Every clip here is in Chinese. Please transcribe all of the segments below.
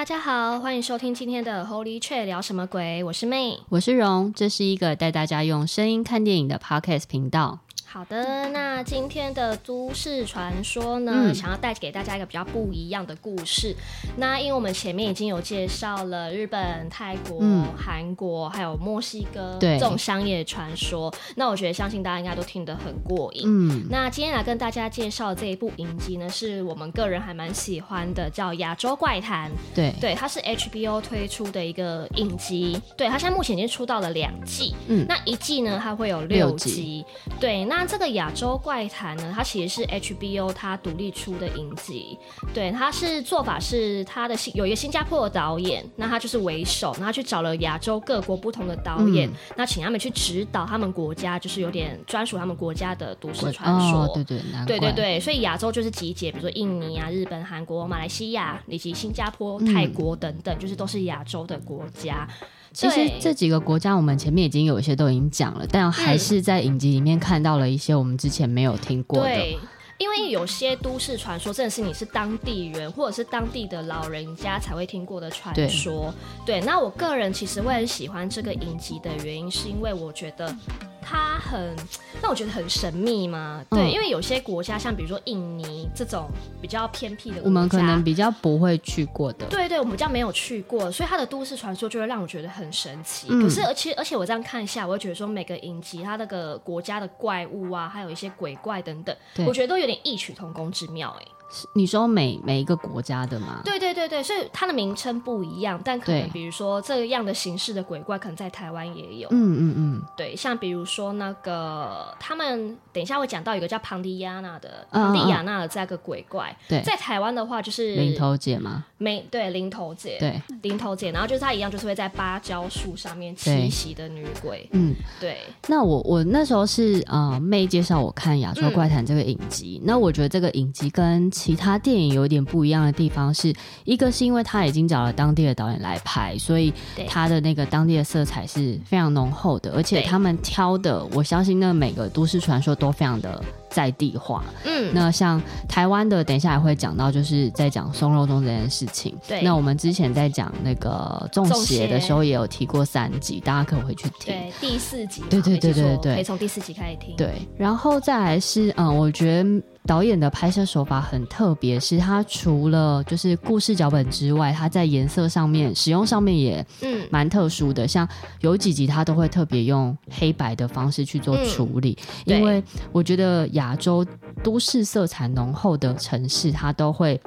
大家好，欢迎收听今天的 Holy Chat 聊什么鬼？我是 May，我是荣，这是一个带大家用声音看电影的 Podcast 频道。好的，那今天的都市传说呢，嗯、想要带给大家一个比较不一样的故事。那因为我们前面已经有介绍了日本、泰国、嗯、韩国还有墨西哥这种商业传说，那我觉得相信大家应该都听得很过瘾。嗯，那今天来跟大家介绍这一部影集呢，是我们个人还蛮喜欢的，叫《亚洲怪谈》。对，对，它是 HBO 推出的一个影集。对，它现在目前已经出到了两季。嗯，那一季呢，它会有六集。六集对，那。那这个亚洲怪谈呢，它其实是 HBO 它独立出的影集，对，它是做法是它的新有一个新加坡的导演，那他就是为首，那他去找了亚洲各国不同的导演，嗯、那请他们去指导他们国家，就是有点专属他们国家的都市传说，哦、对对对对对，所以亚洲就是集结，比如说印尼啊、日本、韩国、马来西亚以及新加坡、泰国等等，嗯、就是都是亚洲的国家。其实这几个国家，我们前面已经有一些都已经讲了，但还是在影集里面看到了一些我们之前没有听过的。对，因为有些都市传说，真的是你是当地人或者是当地的老人家才会听过的传说。对，对，那我个人其实会很喜欢这个影集的原因，是因为我觉得。它很让我觉得很神秘嘛，对，嗯、因为有些国家像比如说印尼这种比较偏僻的国家，我们可能比较不会去过的，对对，我们比较没有去过，所以它的都市传说就会让我觉得很神奇。嗯、可是而且而且我这样看一下，我会觉得说每个影集它那个国家的怪物啊，还有一些鬼怪等等，我觉得都有点异曲同工之妙哎。你说每每一个国家的吗？对对对对，所以它的名称不一样，但可能比如说这样的形式的鬼怪，可能在台湾也有。嗯嗯嗯，对，像比如说那个他们等一下会讲到一个叫庞迪亚娜的庞迪亚娜的这个鬼怪，对，在台湾的话就是零头姐吗？没，对，零头姐，对，零头姐，然后就是她一样，就是会在芭蕉树上面栖息的女鬼。嗯，对。那我我那时候是呃妹介绍我看《亚洲怪谈》这个影集，那我觉得这个影集跟其他电影有点不一样的地方是，一个是因为他已经找了当地的导演来拍，所以他的那个当地的色彩是非常浓厚的，而且他们挑的，我相信那每个都市传说都非常的。在地化，嗯，那像台湾的，等一下也会讲到，就是在讲松肉粽这件事情。对，那我们之前在讲那个中邪的时候，也有提过三集，大家可以回去听。对，第四集。对对对对对对，可以从第四集开始听。对，然后再来是，嗯，我觉得导演的拍摄手法很特别，是他除了就是故事脚本之外，他在颜色上面使用上面也嗯蛮特殊的，嗯、像有几集他都会特别用黑白的方式去做处理，嗯、因为我觉得。亚洲都市色彩浓厚的城市，它都会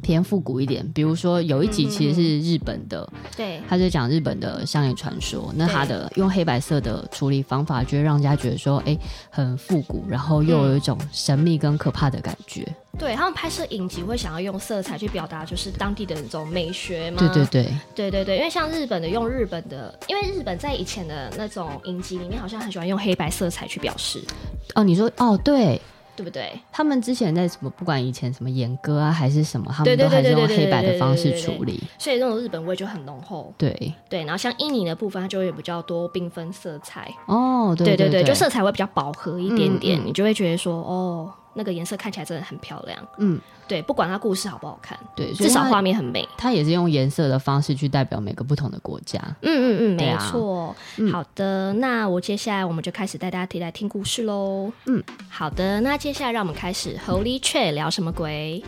偏复古一点。比如说，有一集其实是日本的，对、嗯，他就讲日本的商业传说。那他的用黑白色的处理方法，就会让人家觉得说，哎、欸，很复古，然后又有一种神秘跟可怕的感觉。对，他们拍摄影集会想要用色彩去表达，就是当地的那种美学嘛。对对对，对对对，因为像日本的用日本的，因为日本在以前的那种影集里面，好像很喜欢用黑白色彩去表示。哦，你说哦，对。对不对？他们之前在什么，不管以前什么演歌啊，还是什么，他们都还是用黑白的方式处理，所以这种日本味就很浓厚。对对，然后像印尼的部分，它就会比较多缤纷色彩。哦，对对对，对，对，就色彩会比较饱和一点点，嗯嗯，你就会觉得说，哦。那个颜色看起来真的很漂亮，嗯，对，不管它故事好不好看，对，至少画面很美。它也是用颜色的方式去代表每个不同的国家，嗯嗯嗯，没错。嗯、好的，那我接下来我们就开始带大家提来听故事喽。嗯，好的，那接下来让我们开始 Holy Chat 聊什么鬼？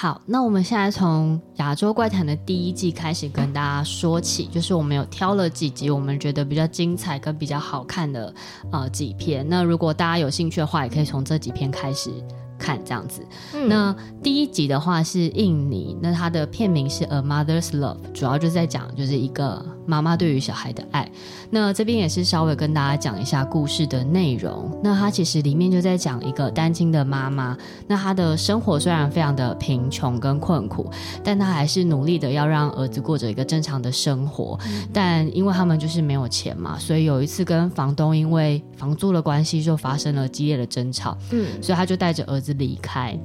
好，那我们现在从亚洲怪谈的第一季开始跟大家说起，就是我们有挑了几集我们觉得比较精彩跟比较好看的呃几篇。那如果大家有兴趣的话，也可以从这几篇开始。看这样子，嗯、那第一集的话是印尼，那它的片名是《A Mother's Love》，主要就是在讲就是一个妈妈对于小孩的爱。那这边也是稍微跟大家讲一下故事的内容。那它其实里面就在讲一个单亲的妈妈，那她的生活虽然非常的贫穷跟困苦，但她还是努力的要让儿子过着一个正常的生活。嗯、但因为他们就是没有钱嘛，所以有一次跟房东因为房租的关系就发生了激烈的争吵。嗯，所以他就带着儿子。离开，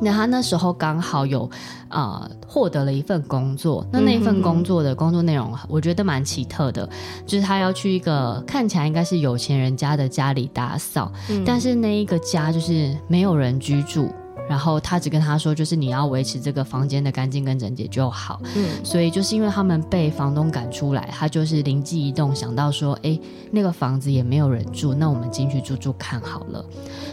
那他那时候刚好有呃获得了一份工作，那那份工作的工作内容我觉得蛮奇特的，就是他要去一个看起来应该是有钱人家的家里打扫，嗯、但是那一个家就是没有人居住。然后他只跟他说，就是你要维持这个房间的干净跟整洁就好。嗯，所以就是因为他们被房东赶出来，他就是灵机一动想到说，哎，那个房子也没有人住，那我们进去住住看好了。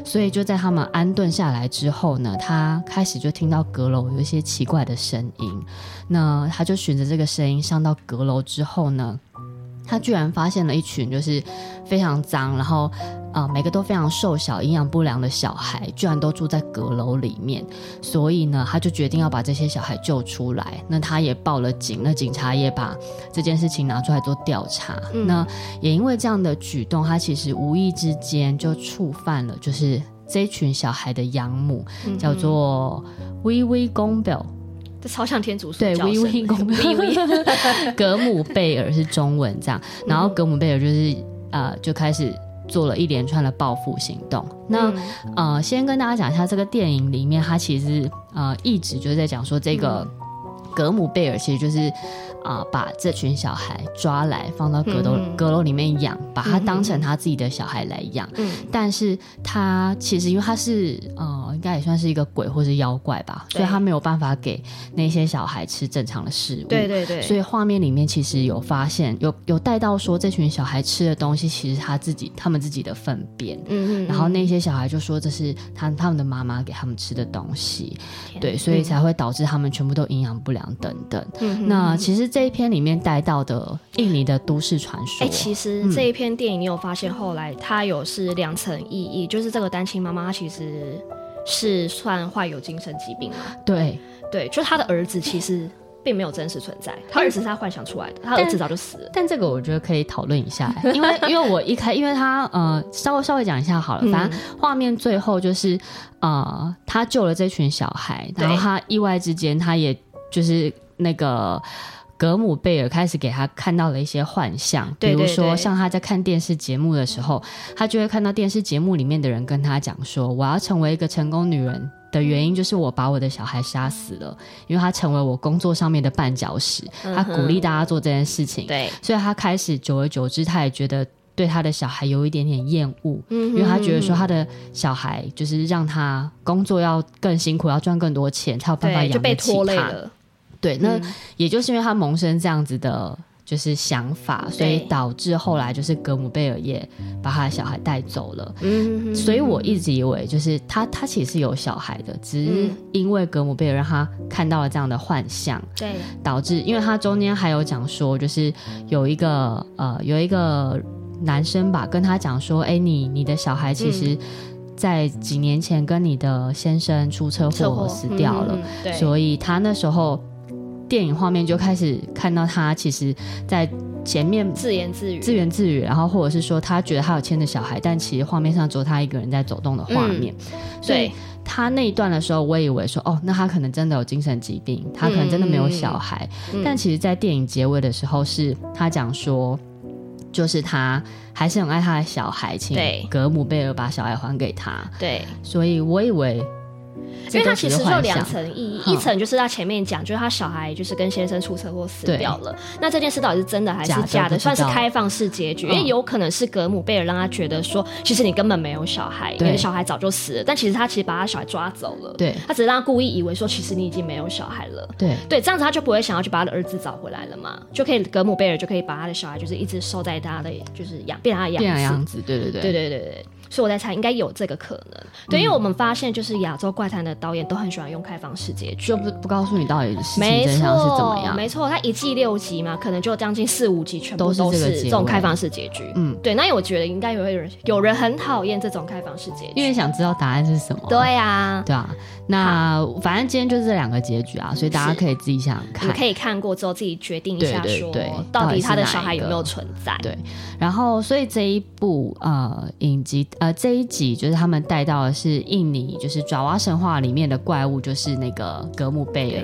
所以就在他们安顿下来之后呢，他开始就听到阁楼有一些奇怪的声音。那他就循着这个声音上到阁楼之后呢，他居然发现了一群就是非常脏，然后。啊、呃，每个都非常瘦小、营养不良的小孩，居然都住在阁楼里面。所以呢，他就决定要把这些小孩救出来。那他也报了警，那警察也把这件事情拿出来做调查。嗯、那也因为这样的举动，他其实无意之间就触犯了，就是这群小孩的养母，嗯、叫做薇薇公贝尔，这超像天竺鼠。对，薇薇公贝尔，格姆贝尔是中文这样。然后格姆贝尔就是呃，就开始。做了一连串的报复行动。那、嗯、呃，先跟大家讲一下这个电影里面，它其实呃一直就是在讲说这个格姆贝尔其实就是。啊、呃，把这群小孩抓来放到阁楼阁楼里面养，把他当成他自己的小孩来养。嗯，但是他其实因为他是呃，应该也算是一个鬼或是妖怪吧，所以他没有办法给那些小孩吃正常的食物。对对对。所以画面里面其实有发现，有有带到说这群小孩吃的东西，其实他自己他们自己的粪便。嗯嗯。然后那些小孩就说这是他他们的妈妈给他们吃的东西。对，所以才会导致他们全部都营养不良等等。嗯。那其实。这一篇里面带到的印尼的都市传说，哎、欸，其实这一篇电影你有发现，后来它有是两层意义，就是这个单亲妈妈她其实是算患有精神疾病嘛？对对，就是他的儿子其实并没有真实存在，他儿子是他幻想出来的，他儿子早就死了。但，但这个我觉得可以讨论一下，因为因为我一开，因为他呃稍微稍微讲一下好了，反正画面最后就是呃他救了这群小孩，然后他意外之间他也就是那个。格姆贝尔开始给他看到了一些幻象，比如说像他在看电视节目的时候，他就会看到电视节目里面的人跟他讲说：“我要成为一个成功女人的原因就是我把我的小孩杀死了，因为他成为我工作上面的绊脚石。”他鼓励大家做这件事情，对，所以他开始久而久之，他也觉得对他的小孩有一点点厌恶，因为他觉得说他的小孩就是让他工作要更辛苦，要赚更多钱才有办法养得起他。对，那也就是因为他萌生这样子的，就是想法，所以导致后来就是格姆贝尔也把他的小孩带走了。嗯，所以我一直以为就是他他其实是有小孩的，只是因为格姆贝尔让他看到了这样的幻象，对，导致因为他中间还有讲说，就是有一个呃有一个男生吧跟他讲说，哎，你你的小孩其实，在几年前跟你的先生出车祸死掉了，对，所以他那时候。电影画面就开始看到他，其实，在前面自言自语，自言自语，然后或者是说他觉得他有牵着小孩，但其实画面上只有他一个人在走动的画面。嗯、所以他那一段的时候，我以为说，哦，那他可能真的有精神疾病，他可能真的没有小孩。嗯、但其实，在电影结尾的时候，是他讲说，就是他还是很爱他的小孩，请格姆贝尔把小孩还给他。对，所以我以为。因为他其实就两层意义，一层就是他前面讲，就是他小孩就是跟先生出车祸死掉了。那这件事到底是真的还是假的？算是开放式结局，因为有可能是格姆贝尔让他觉得说，其实你根本没有小孩，你的小孩早就死了。但其实他其实把他小孩抓走了，对，他只是让他故意以为说，其实你已经没有小孩了。对对，这样子他就不会想要去把他的儿子找回来了嘛，就可以格姆贝尔就可以把他的小孩就是一直收在他的就是养变他的养对对，对对对对。所以我在猜应该有这个可能。对，因为我们发现就是亚洲怪谈的导演都很喜欢用开放式结局，就不不告诉你到底事情真相是怎么样。没错，他一季六集嘛，可能就将近四五集全部都是这种开放式结局。嗯，对。那我觉得应该有人有人很讨厌这种开放式结局，因为想知道答案是什么。对呀，对啊。那反正今天就是这两个结局啊，所以大家可以自己想想看，你可以看过之后自己决定一下，说到底他的小孩有没有存在。对，然后所以这一部呃影集呃这一集就是他们带到的是印尼，就是爪哇神话里面的怪物，就是那个格姆贝尔。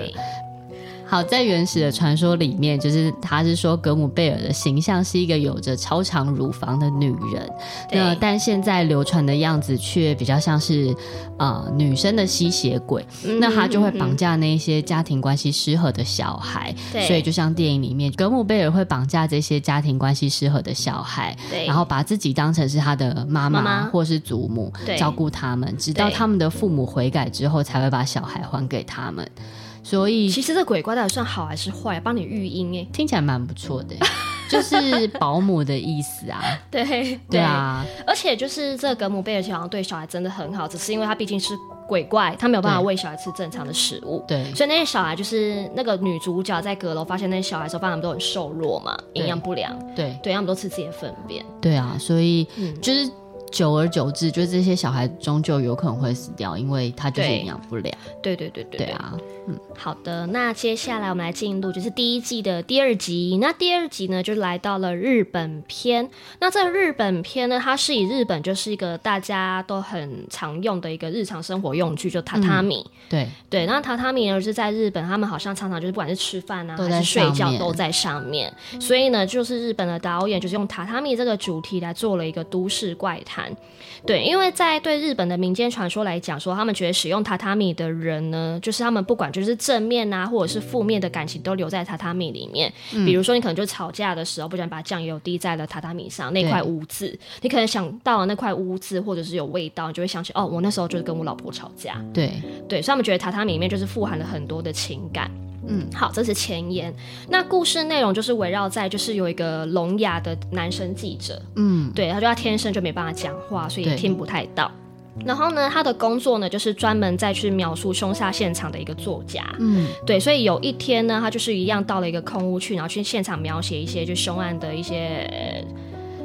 好，在原始的传说里面，就是他是说格姆贝尔的形象是一个有着超长乳房的女人，那但现在流传的样子却比较像是呃女生的吸血鬼，嗯、那他就会绑架那些家庭关系失和的小孩，所以就像电影里面格姆贝尔会绑架这些家庭关系失和的小孩，然后把自己当成是他的妈妈或是祖母，照顾他们，直到他们的父母悔改之后，才会把小孩还给他们。所以其实这鬼怪到底算好还是坏？帮你育婴哎，听起来蛮不错的，就是保姆的意思啊。对 对，对啊，而且就是这个格姆贝尔好像对小孩真的很好，只是因为他毕竟是鬼怪，他没有办法喂小孩吃正常的食物。对，所以那些小孩就是那个女主角在阁楼发现那些小孩的时候，发现他们都很瘦弱嘛，营养不良。对对，他们都吃自己的粪便。对啊，所以就是。久而久之，就这些小孩终究有可能会死掉，因为他就是营养不良。对对对对对，对啊，嗯，好的，那接下来我们来进入就是第一季的第二集。那第二集呢，就来到了日本篇。那这个日本篇呢，它是以日本就是一个大家都很常用的一个日常生活用具，就榻榻米。嗯、对对，那榻榻米呢是在日本，他们好像常常就是不管是吃饭啊还是睡觉都在上面。所以呢，就是日本的导演就是用榻榻米这个主题来做了一个都市怪谈。对，因为在对日本的民间传说来讲，说他们觉得使用榻榻米的人呢，就是他们不管就是正面啊，或者是负面的感情都留在榻榻米里面。嗯、比如说，你可能就吵架的时候，不小心把酱油滴在了榻榻米上那块污渍，你可能想到了那块污渍，或者是有味道，你就会想起哦，我那时候就是跟我老婆吵架。对对，所以他们觉得榻榻米里面就是富含了很多的情感。嗯，好，这是前言。那故事内容就是围绕在，就是有一个聋哑的男生记者，嗯，对，他就他天生就没办法讲话，所以也听不太到。然后呢，他的工作呢，就是专门再去描述凶杀现场的一个作家，嗯，对。所以有一天呢，他就是一样到了一个空屋去，然后去现场描写一些就凶案的一些。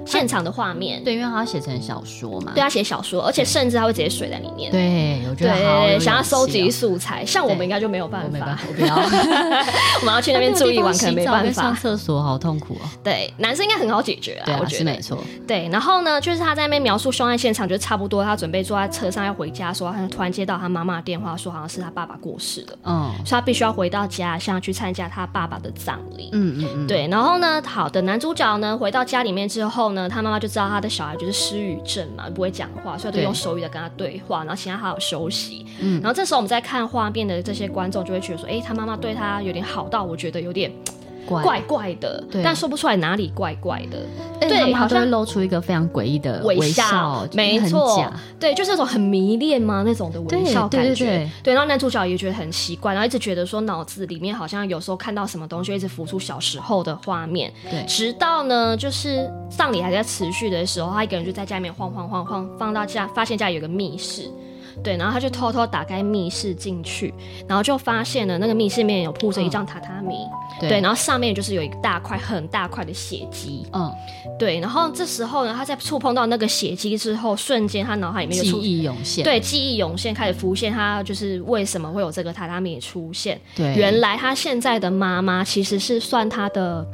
现场的画面，对，因为他要写成小说嘛，对，他写小说，而且甚至他会直接睡在里面。对，我觉得好、哦、想要收集素材，像我们应该就没有办法，我不要 我们要去那边住一晚，可能没办法。上厕所好痛苦哦。对，男生应该很好解决啊，我觉得是没错。对，然后呢，就是他在那边描述凶案现场，就差不多，他准备坐在车上要回家说，他突然接到他妈妈的电话，说好像是他爸爸过世了，嗯，所以他必须要回到家，想要去参加他爸爸的葬礼。嗯嗯嗯，对。然后呢，好的，男主角呢回到家里面之后呢，他妈妈就知道他。的小孩就是失语症嘛，不会讲话，所以就用手语在跟他对话，然后请他好好休息。嗯，然后这时候我们在看画面的这些观众就会觉得说，哎、欸，他妈妈对他有点好到，我觉得有点。怪怪的，但说不出来哪里怪怪的。对，好像露出一个非常诡异的微笑，没错，对，就是那种很迷恋嘛那种的微笑感觉。对，然后男主角也觉得很奇怪，然后一直觉得说脑子里面好像有时候看到什么东西，一直浮出小时候的画面。对，直到呢，就是葬礼还在持续的时候，他一个人就在家里面晃晃晃晃，放到家，发现家里有个密室。对，然后他就偷偷打开密室进去，然后就发现了那个密室里面有铺着一张榻榻米，嗯、对，对，然后上面就是有一大块很大块的血迹，嗯，对，然后这时候呢，他在触碰到那个血迹之后，瞬间他脑海里面就记忆涌现，对，记忆涌现开始浮现，他就是为什么会有这个榻榻米出现？对，原来他现在的妈妈其实是算他的，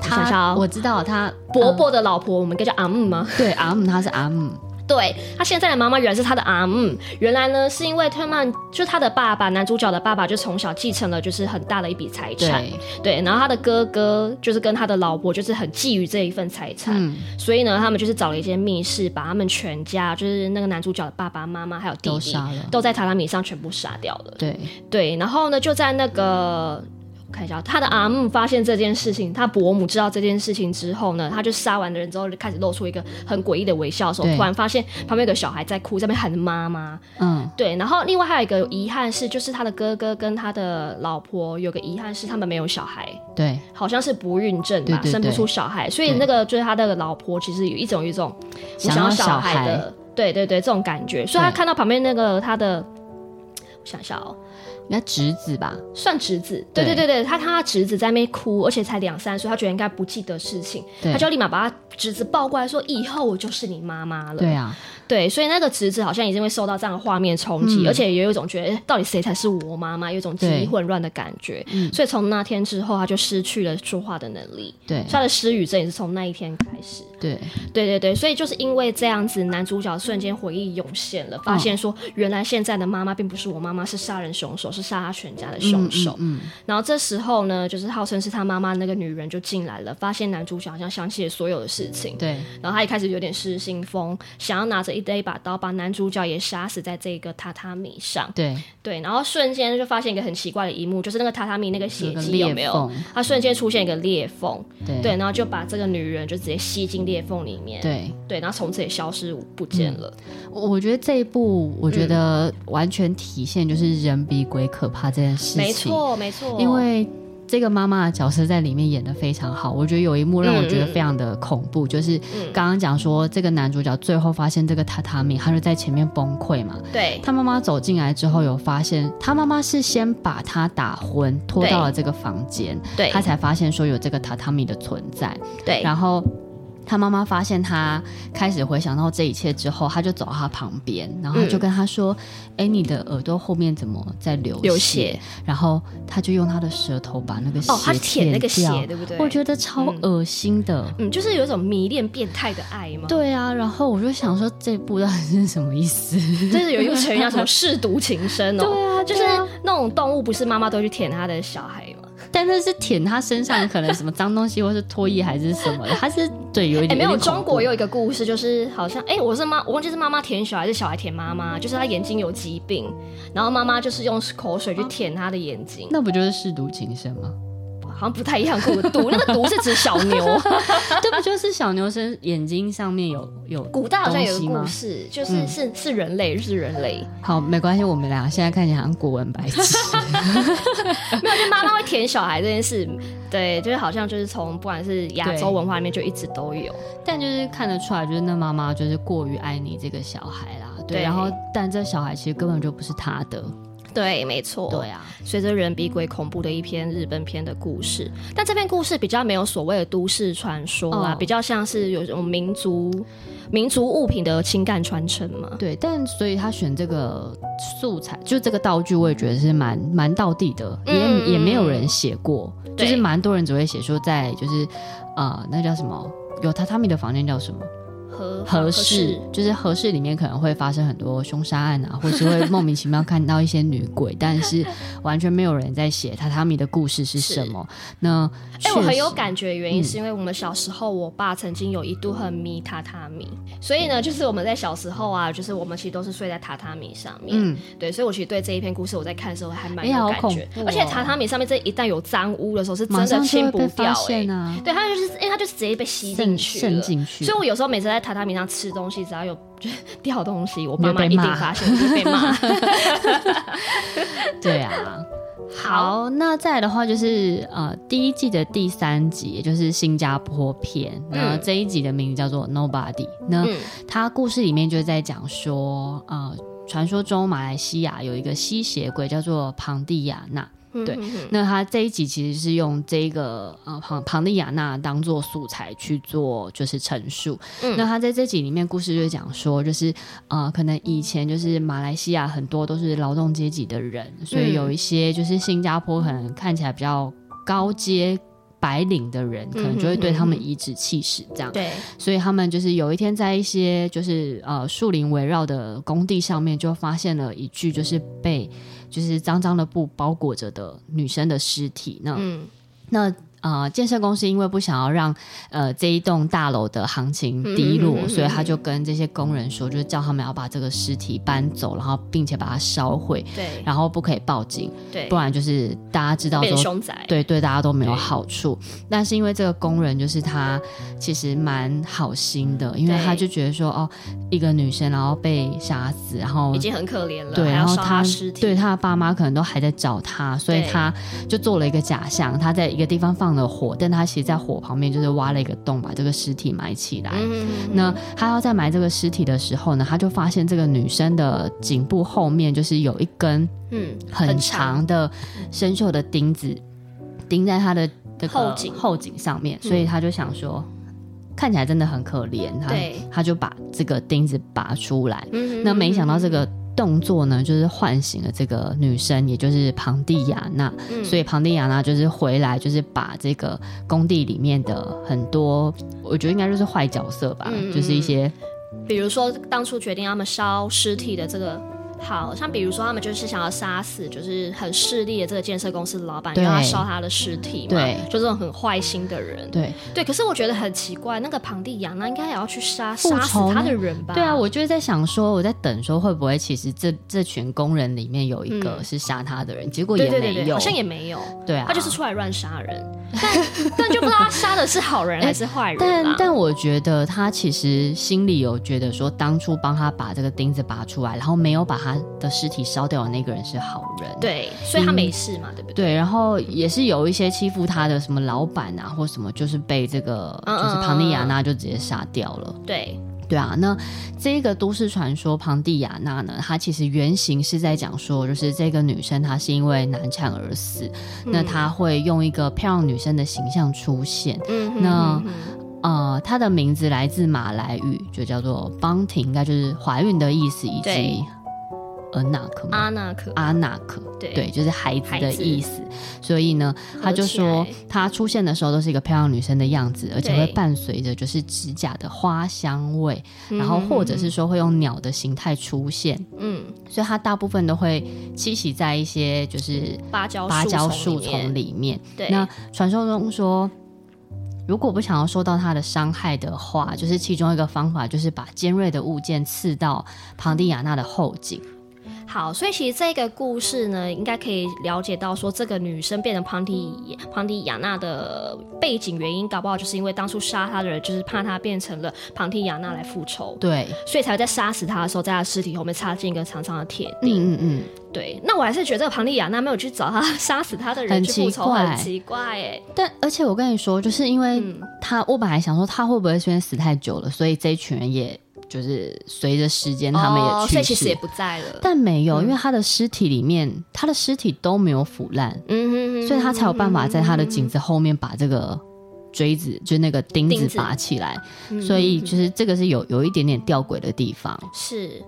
他我知道他伯伯的老婆，嗯、我们应该叫阿姆吗？对，阿姆，他是阿姆。对，他现在的妈妈原来是他的阿姆，原来呢是因为他们就他的爸爸，男主角的爸爸就从小继承了就是很大的一笔财产，对，对，然后他的哥哥就是跟他的老婆就是很觊觎这一份财产，嗯、所以呢他们就是找了一间密室，把他们全家就是那个男主角的爸爸妈妈还有弟弟都，都在榻榻米上全部杀掉了，对。对，然后呢就在那个。看一下，他的阿姆发现这件事情，他伯母知道这件事情之后呢，他就杀完的人之后，就开始露出一个很诡异的微笑的时候，突然发现旁边有个小孩在哭，在那边喊着妈妈。嗯，对。然后另外还有一个遗憾是，就是他的哥哥跟他的老婆有个遗憾是他们没有小孩，对，好像是不孕症吧，生不出小孩，所以那个就是他的老婆其实有一种一种想要小孩的，对对对，这种感觉。所以他看到旁边那个他的，我想一下哦。应该侄子吧，算侄子。对对对对，他看他侄子在那边哭，而且才两三岁，他觉得应该不记得事情，他就立马把他侄子抱过来说：“以后我就是你妈妈了。”对啊。对，所以那个侄子好像已经会受到这样的画面冲击，嗯、而且也有一种觉得，到底谁才是我妈妈？有一种记忆混乱的感觉。嗯、所以从那天之后，他就失去了说话的能力。对，他的失语症也是从那一天开始。对，对对对，所以就是因为这样子，男主角瞬间回忆涌现了，发现说，原来现在的妈妈并不是我妈妈，是杀人凶手，是杀他全家的凶手。嗯，嗯，嗯。然后这时候呢，就是号称是他妈妈那个女人就进来了，发现男主角好像想起了所有的事情。对。然后他一开始有点失心疯，想要拿着一一把刀把。男主角也杀死在这个榻榻米上，对对，然后瞬间就发现一个很奇怪的一幕，就是那个榻榻米那个血迹有没有？它瞬间出现一个裂缝，对对，然后就把这个女人就直接吸进裂缝里面，对对，然后从此也消失不见了。嗯，我觉得这一部，我觉得完全体现就是人比鬼可怕这件事情，没错没错，因为。这个妈妈的角色在里面演的非常好，我觉得有一幕让我觉得非常的恐怖，嗯、就是刚刚讲说这个男主角最后发现这个榻榻米，他就在前面崩溃嘛。对，他妈妈走进来之后有发现，他妈妈是先把他打昏，拖到了这个房间，对，他才发现说有这个榻榻米的存在。对，然后。他妈妈发现他开始回想到这一切之后，他就走到他旁边，然后就跟他说：“哎、嗯，你的耳朵后面怎么在流血？”流血。然后他就用他的舌头把那个血哦，他舔那个血，对不对？我觉得超恶心的。嗯，就是有一种迷恋变态的爱嘛。对啊，然后我就想说，这部到底是什么意思？就是有一个成语叫什么“舐犊情深” 哦。对啊，就是那种动物，不是妈妈都去舔他的小孩吗？但是是舔他身上可能什么脏东西，或是唾液还是什么的，他是对有一点。没有，中国有一个故事，就是好像哎、欸，我是妈，我忘记是妈妈舔小孩，还是小孩舔妈妈，就是他眼睛有疾病，然后妈妈就是用口水去舔他的眼睛，啊、那不就是舐犊情深吗？好像不太一样，犊犊 那个读是指小牛，这不就是小牛身眼睛上面有有？古代好像有个故事，就是、嗯、是是人类，是人类。好，没关系，我们俩现在看起来好像古文白痴。没有，就妈妈会舔小孩这件事，对，就是好像就是从不管是亚洲文化里面就一直都有，但就是看得出来，就是那妈妈就是过于爱你这个小孩啦，对，对然后但这小孩其实根本就不是他的。对，没错。对啊，随着人比鬼恐怖的一篇日本片的故事，但这篇故事比较没有所谓的都市传说啦，哦、比较像是有种民族民族物品的情感传承嘛。对，但所以他选这个素材，就这个道具，我也觉得是蛮蛮到地的，嗯、也也没有人写过，就是蛮多人只会写说在就是呃，那叫什么有榻榻米的房间叫什么？和室就是合适里面可能会发生很多凶杀案啊，或是会莫名其妙看到一些女鬼，但是完全没有人在写榻榻米的故事是什么。那哎、欸，我很有感觉原因是因为我们小时候，我爸曾经有一度很迷榻榻米，嗯、所以呢，就是我们在小时候啊，就是我们其实都是睡在榻榻米上面。嗯，对，所以我其实对这一篇故事我在看的时候还蛮有感觉，欸哦、而且榻榻米上面这一旦有脏污的时候，是真的清不掉哎、欸。啊、对，它就是因为它就直接被吸进去渗进去，所以我有时候每次在榻榻米上吃东西，只要有就掉东西，我爸妈一定发现，就被骂。对啊，好，那再来的话就是呃，第一季的第三集，也就是新加坡片。那这一集的名字叫做 Nobody。那它故事里面就在讲说，呃，传说中马来西亚有一个吸血鬼叫做庞蒂亚纳。对，那他这一集其实是用这个呃庞庞蒂亚娜当做素材去做就是陈述。嗯，那他在这集里面故事就讲说，就是呃可能以前就是马来西亚很多都是劳动阶级的人，所以有一些就是新加坡可能看起来比较高阶白领的人，可能就会对他们颐指气使这样。对，所以他们就是有一天在一些就是呃树林围绕的工地上面，就发现了一具就是被。就是脏脏的布包裹着的女生的尸体，那、嗯、那呃，建设公司因为不想要让呃这一栋大楼的行情低落，嗯嗯嗯嗯，所以他就跟这些工人说，就是叫他们要把这个尸体搬走，然后并且把它烧毁，对，然后不可以报警，对，不然就是大家知道说，凶宅，对对，大家都没有好处。但是因为这个工人就是他其实蛮好心的，因为他就觉得说，哦，一个女生然后被杀死，然后已经很可怜了，对，然后他对他的爸妈可能都还在找他，所以他就做了一个假象，他在一个地方放。放了火，但他其实，在火旁边就是挖了一个洞，把这个尸体埋起来。嗯、那他要在埋这个尸体的时候呢，他就发现这个女生的颈部后面就是有一根嗯很长的生锈的钉子钉在他的这个后颈后颈上面，所以他就想说，嗯、看起来真的很可怜。他他就把这个钉子拔出来。嗯、那没想到这个。动作呢，就是唤醒了这个女生，也就是庞蒂亚娜。嗯、所以庞蒂亚娜就是回来，就是把这个工地里面的很多，我觉得应该就是坏角色吧，嗯、就是一些，比如说当初决定他们烧尸体的这个。好像比如说，他们就是想要杀死，就是很势利的这个建设公司的老板，要他烧他的尸体嘛，对，就这种很坏心的人，对对。可是我觉得很奇怪，那个庞蒂亚那应该也要去杀杀死他的人吧？对啊，我就是在想说，我在等说会不会其实这这群工人里面有一个是杀他的人，嗯、结果也没有，好像也没有，对啊，他就是出来乱杀人，但但就不知道他杀的是好人还是坏人。但但我觉得他其实心里有觉得说，当初帮他把这个钉子拔出来，然后没有把他的尸体。烧掉的那个人是好人，对，所以他没事嘛，嗯、对不对？对，然后也是有一些欺负他的什么老板啊，或什么，就是被这个就是庞蒂亚娜就直接杀掉了。对，对啊，那这个都市传说庞蒂亚娜呢，她其实原型是在讲说，就是这个女生她是因为难产而死，嗯、那她会用一个漂亮女生的形象出现。嗯哼，那呃，她的名字来自马来语，就叫做邦婷，应该就是怀孕的意思，以及。阿纳克，阿纳克，阿纳克，对。对，就是孩子的意思。所以呢，他就说他出现的时候都是一个漂亮女生的样子，而且会伴随着就是指甲的花香味，然后或者是说会用鸟的形态出现。嗯，所以他大部分都会栖息在一些就是芭蕉芭蕉树丛里面。对，那传说中说，如果不想要受到它的伤害的话，就是其中一个方法就是把尖锐的物件刺到庞蒂亚娜的后颈。好，所以其实这个故事呢，应该可以了解到说，这个女生变成庞蒂庞蒂亚娜的背景原因，搞不好就是因为当初杀她的人就是怕她变成了庞蒂亚娜来复仇，对，所以才会在杀死她的时候，在她尸体后面插进一个长长的铁钉。嗯嗯嗯，对。那我还是觉得这个庞蒂亚娜没有去找她 杀死她的人去复仇，很奇怪哎。但而且我跟你说，就是因为她，我本来想说她会不会因为死太久了，所以这一群人也。就是随着时间，他们也去世，哦，所以其实也不在了。但没有，因为他的尸体里面，他的尸体都没有腐烂，嗯哼，所以他才有办法在他的颈子后面把这个锥子，就那个钉子拔起来。所以，就是这个是有有一点点吊诡的地方。是，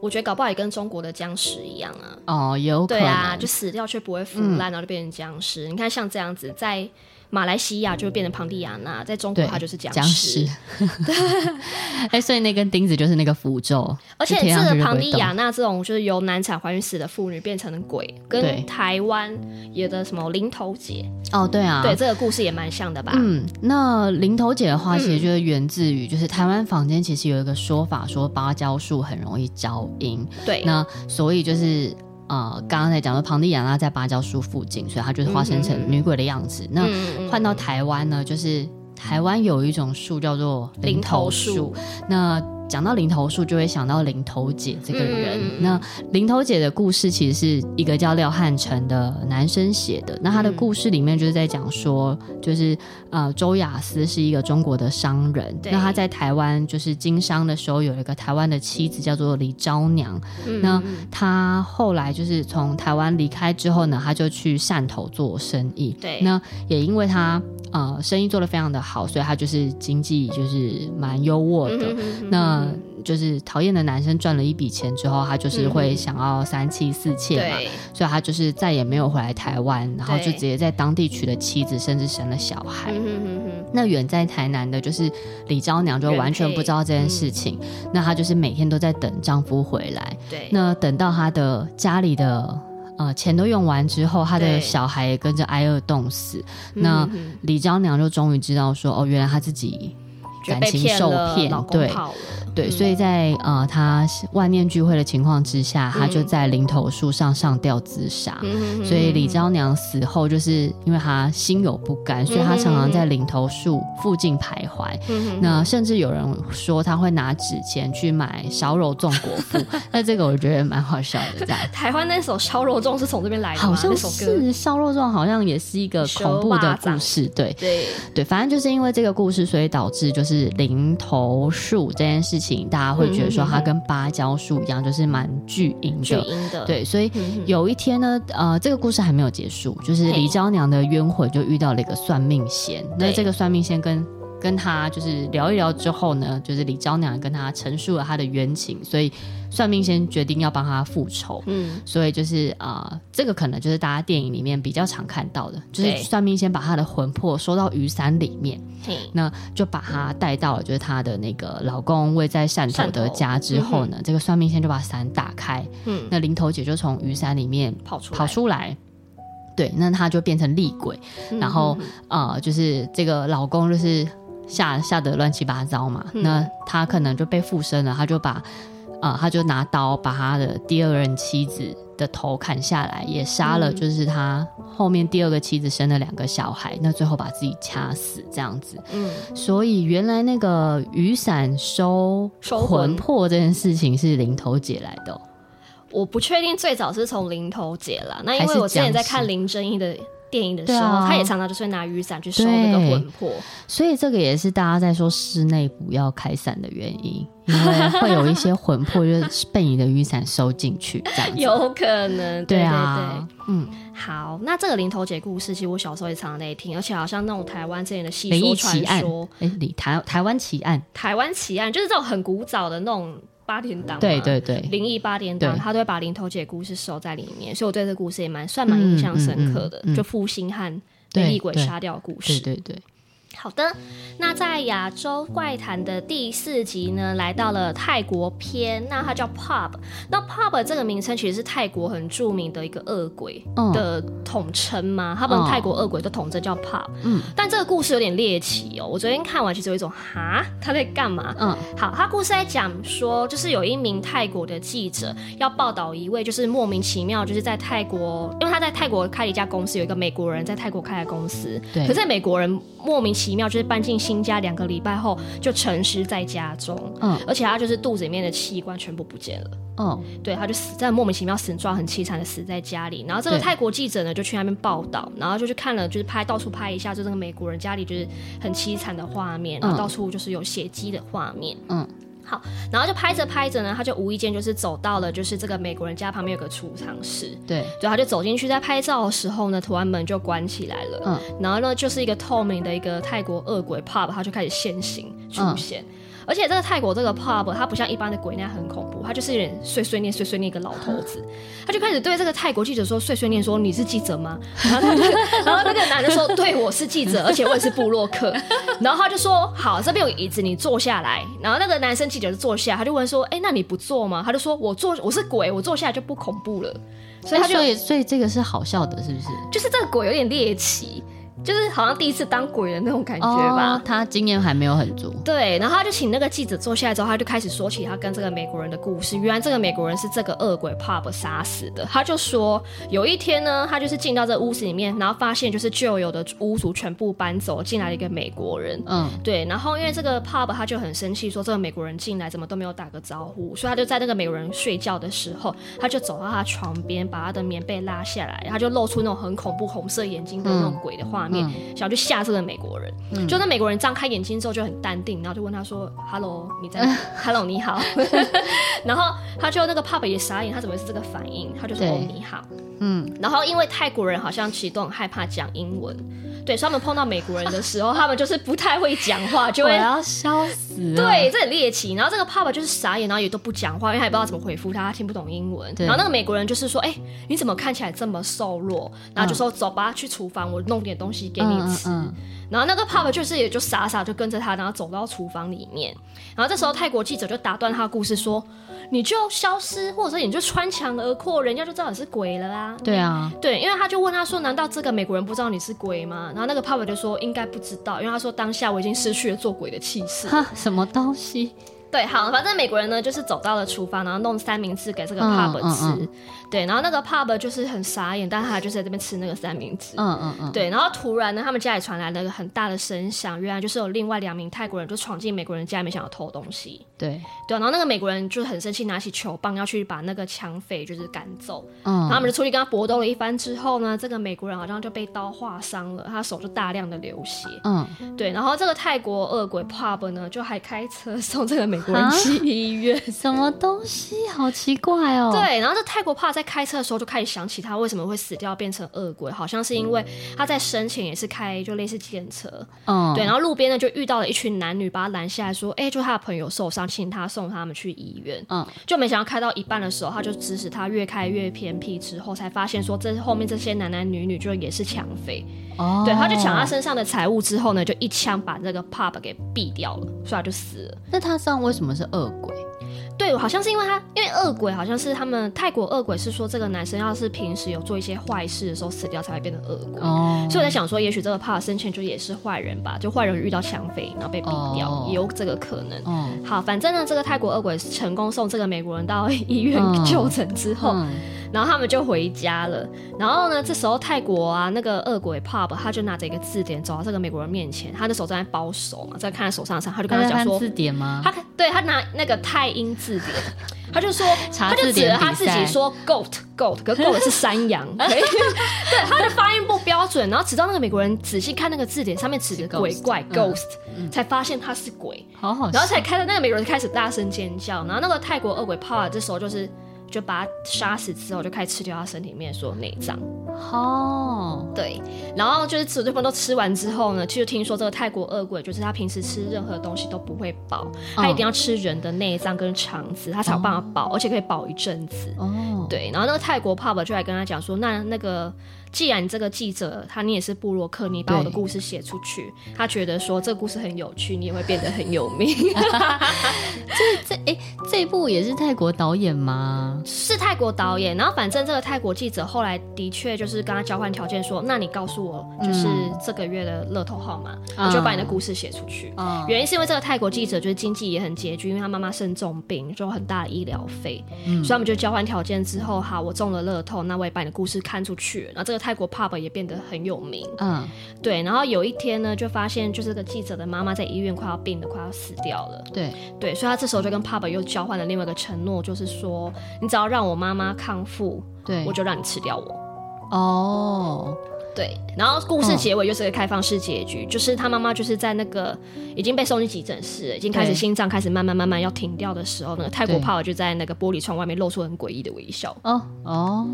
我觉得搞不好也跟中国的僵尸一样啊。哦，有可能，对啊，就死掉却不会腐烂，然后就变成僵尸。你看，像这样子在。马来西亚就会变成庞蒂亚娜，在中国它就是僵尸。哎、欸，所以那根钉子就是那个符咒。而且这个庞蒂亚娜这种就是由难产怀孕死的妇女变成了鬼，跟台湾有的什么林头姐哦，对啊，对这个故事也蛮像的吧？嗯，那林头姐的话，其实就是源自于就是台湾坊间其实有一个说法，说芭蕉树很容易招阴。对，那所以就是。呃，刚刚在讲的庞蒂亚拉在芭蕉树附近，所以她就是化身成女鬼的样子。嗯、那换到台湾呢，就是台湾有一种树叫做林头树，那。讲到零头树，就会想到零头姐这个人。嗯、那零头姐的故事其实是一个叫廖汉成的男生写的。那他的故事里面就是在讲说，就是呃，周亚思是一个中国的商人。那他在台湾就是经商的时候，有一个台湾的妻子叫做李昭娘。嗯、那他后来就是从台湾离开之后呢，他就去汕头做生意。对。那也因为他呃生意做得非常的好，所以他就是经济就是蛮优渥的。嗯、哼哼哼那嗯，就是讨厌的男生赚了一笔钱之后，他就是会想要三妻四妾嘛，嗯、所以他就是再也没有回来台湾，然后就直接在当地娶了妻子，甚至生了小孩。嗯、那远在台南的，就是李昭娘，就完全不知道这件事情。嗯、那她就是每天都在等丈夫回来。对，那等到她的家里的。呃钱都用完之后，她的小孩也跟着挨饿冻死。那李昭娘就终于知道说，哦，原来她自己感情受骗，对。对，所以在呃他万念俱灰的情况之下，他就在林头树上上吊自杀。嗯、所以李昭娘死后，就是因为他心有不甘，所以他常常在林头树附近徘徊。嗯、那甚至有人说他会拿纸钱去买烧肉粽果腹，那这个我觉得蛮好笑的。这样，台湾那首烧肉粽是从这边来的吗？好像是烧肉粽，好像也是一个恐怖的故事。对对对，反正就是因为这个故事，所以导致就是林投树这件事情。大家会觉得说它跟芭蕉树一样，就是蛮巨婴的。巨婴的，对，所以有一天呢，呃，这个故事还没有结束，就是李娇娘的冤魂就遇到了一个算命仙。那这个算命仙跟跟他就是聊一聊之后呢，就是李娇娘跟他陈述了他的冤情，所以算命先决定要帮他复仇。嗯，所以就是啊、呃，这个可能就是大家电影里面比较常看到的，就是算命先把他的魂魄收到雨伞里面，那就把他带到了就是他的那个老公位在汕头的家之后呢，这个算命先就把伞打开，嗯，那林头姐就从雨伞里面跑出跑出来。对，那他就变成厉鬼，然后呃，就是这个老公就是。吓吓得乱七八糟嘛，嗯、那他可能就被附身了，他就把，呃，他就拿刀把他的第二任妻子的头砍下来，也杀了，就是他后面第二个妻子生了两个小孩，那最后把自己掐死这样子。嗯，所以原来那个雨伞收收魂魄这件事情是零头姐来的，我不确定最早是从零头姐啦，那因为我之前在看林正英的。电影的时候，啊、他也常常就是会拿雨伞去收那个魂魄，所以这个也是大家在说室内不要开伞的原因，因为会有一些魂魄就是被你的雨伞收进去，这样子。有可能。对，对对啊，嗯，好，那这个林头姐故事，其实我小时候也常常在听，而且好像那种台湾之前的戏说传说，哎，李台台湾奇案，台湾奇案就是这种很古早的那种。八点档，对对对，灵异八点档，他都会把林头姐的故事收在里面，所以我对这个故事也蛮算蛮印象深刻的，就负心汉被厉鬼杀掉的故事。对对对。对好的，那在亚洲怪谈的第四集呢，来到了泰国篇，那它叫 Pub。那 Pub 这个名称其实是泰国很著名的一个恶鬼的统称嘛，他们泰国恶鬼的统称叫 Pub。嗯，但这个故事有点猎奇哦。我昨天看完，其实有一种哈，他在干嘛？嗯，好，他故事在讲说，就是有一名泰国的记者要报道一位，就是莫名其妙，就是在泰国，因为他在泰国开了一家公司，有一个美国人在泰国开的公司，对，可是美国人莫名其妙。奇妙就是搬进新家两个礼拜后就沉尸在家中，嗯，而且他就是肚子里面的器官全部不见了，嗯，对，他就死在莫名其妙死状很凄惨的死在家里。然后这个泰国记者呢就去那边报道，然后就去看了，就是拍到处拍一下，就这个美国人家里就是很凄惨的画面，然后到处就是有血迹的画面，嗯。好，然后就拍着拍着呢，他就无意间就是走到了，就是这个美国人家旁边有个储藏室，对，对，他就走进去，在拍照的时候呢，突然门就关起来了，嗯，然后呢，就是一个透明的一个泰国恶鬼 pub，他就开始现形出现。嗯而且这个泰国这个 pub，它不像一般的鬼那样很恐怖，它就是有点碎碎念、碎碎念一个老头子，他就开始对这个泰国记者说碎碎念说，你是记者吗？然后他就，然后那个男的说对，我是记者，而且我也是部落客。然后他就说好，这边有椅子，你坐下来。然后那个男生记者就坐下，他就问说，哎，那你不坐吗？他就说我坐，我是鬼，我坐下来就不恐怖了。所以他就，所以所以这个是好笑的，是不是？就是这个鬼有点猎奇。就是好像第一次当鬼的那种感觉吧。Oh, 他经验还没有很足。对，然后他就请那个记者坐下来之后，他就开始说起他跟这个美国人的故事。原来这个美国人是这个恶鬼 Pub 杀死的。他就说有一天呢，他就是进到这屋子里面，然后发现就是旧有的屋主全部搬走，进来了一个美国人。嗯，对。然后因为这个 Pub 他就很生气，说这个美国人进来怎么都没有打个招呼，所以他就在那个美国人睡觉的时候，他就走到他床边，把他的棉被拉下来，他就露出那种很恐怖红色眼睛的那种鬼的画面。嗯嗯、想要去吓这个美国人，嗯、就那美国人张开眼睛之后就很淡定，然后就问他说：“Hello，你在哪？”“Hello，你好。” 然后他就那个 Pub 也傻眼，他怎么会是这个反应？他就说：“哦你好。”嗯，然后因为泰国人好像其实都很害怕讲英文。对，所以他们碰到美国人的时候，他们就是不太会讲话，就会要笑死。对，这很猎奇。然后这个爸爸就是傻眼，然后也都不讲话，因为他也不知道怎么回复他，他听不懂英文。然后那个美国人就是说：“哎、欸，你怎么看起来这么瘦弱？”然后就说：“走吧，去厨房，我弄点东西给你吃。嗯”嗯嗯然后那个 pub 就是也就傻傻就跟着他，然后走到厨房里面。然后这时候泰国记者就打断他的故事说：“你就消失，或者说你就穿墙而过，人家就知道你是鬼了啦。”对啊，对，因为他就问他说：“难道这个美国人不知道你是鬼吗？”然后那个 pub 就说：“应该不知道，因为他说当下我已经失去了做鬼的气势。”哈，什么东西？对，好，反正美国人呢就是走到了厨房，然后弄三明治给这个 pub 吃。嗯嗯嗯对，然后那个 pub 就是很傻眼，但是他就是在这边吃那个三明治。嗯嗯嗯。对，然后突然呢，他们家里传来了一个很大的声响，原来就是有另外两名泰国人就闯进美国人家里面想要偷东西。对对，然后那个美国人就很生气，拿起球棒要去把那个抢匪就是赶走。嗯。然后他们就出去跟他搏斗了一番之后呢，这个美国人好像就被刀划伤了，他手就大量的流血。嗯。对，然后这个泰国恶鬼 pub 呢，就还开车送这个美国人去医院。什么东西？好奇怪哦。对，然后这泰国 pub 在开车的时候就开始想起他为什么会死掉变成恶鬼，好像是因为他在生前也是开就类似计程车，嗯，对，然后路边呢就遇到了一群男女，把他拦下来说，哎、欸，就他的朋友受伤，请他送他们去医院，嗯，就没想到开到一半的时候，他就指使他越开越偏僻，之后才发现说这后面这些男男女女就也是抢匪，哦，对，他就抢他身上的财物之后呢，就一枪把这个 pub 给毙掉了，所以他就死了。那他这样为什么是恶鬼？对，好像是因为他，因为恶鬼好像是他们泰国恶鬼是说，这个男生要是平时有做一些坏事的时候死掉才会变成恶鬼。哦，所以我在想说，也许这个帕生前就也是坏人吧，就坏人遇到抢匪然后被毙掉，哦，也有这个可能。哦，好，反正呢，这个泰国恶鬼成功送这个美国人到 医院就诊之后。然后他们就回家了。然后呢，这时候泰国啊，那个恶鬼 pub 他就拿着一个字典走到这个美国人面前，他的手正在包手嘛，在看他手上的上，他就跟他讲说字典吗？他对他拿那个泰英字典，他就说，他就指着他自己说 goat goat，可 goat 是山羊，对，他的发音不标准。然后直到那个美国人仔细看那个字典上面指着鬼怪 ghost，才发现他是鬼，好好，然后才开始那个美国人开始大声尖叫，然后那个泰国恶鬼 pub 这时候就是。就把他杀死之后，就开始吃掉他身体里面所有内脏。哦，对，然后就是此对方都吃完之后呢，其实听说这个泰国恶鬼，就是他平时吃任何东西都不会饱，他一定要吃人的内脏跟肠子，他才有办法饱，而且可以饱一阵子。哦，对，然后那个泰国 pub 就来跟他讲说，那那个。既然这个记者，他你也是布洛克，你把我的故事写出去，他觉得说这个故事很有趣，你也会变得很有名。这这哎，这一部也是泰国导演吗？是泰国导演。然后反正这个泰国记者后来的确就是跟他交换条件说，那你告诉我就是这个月的乐透号码，嗯、我就把你的故事写出去。嗯、原因是因为这个泰国记者就是经济也很拮据，因为他妈妈生重病，就很大的医疗费，嗯、所以他们就交换条件之后，好，我中了乐透，那我也把你的故事看出去。然后这个。泰国 pub 也变得很有名，嗯，对。然后有一天呢，就发现就是这个记者的妈妈在医院快要病的快要死掉了，对。对，所以他这时候就跟 pub 又交换了另外一个承诺，就是说你只要让我妈妈康复，对，我就让你吃掉我。哦，对。然后故事结尾又是个开放式结局，哦、就是他妈妈就是在那个已经被送进急诊室，已经开始心脏开始慢慢慢慢要停掉的时候，那个泰国 pub 就在那个玻璃窗外面露出很诡异的微笑。哦哦。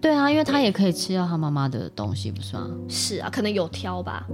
对啊，因为他也可以吃掉他妈妈的东西，不是吗？是啊，可能有挑吧。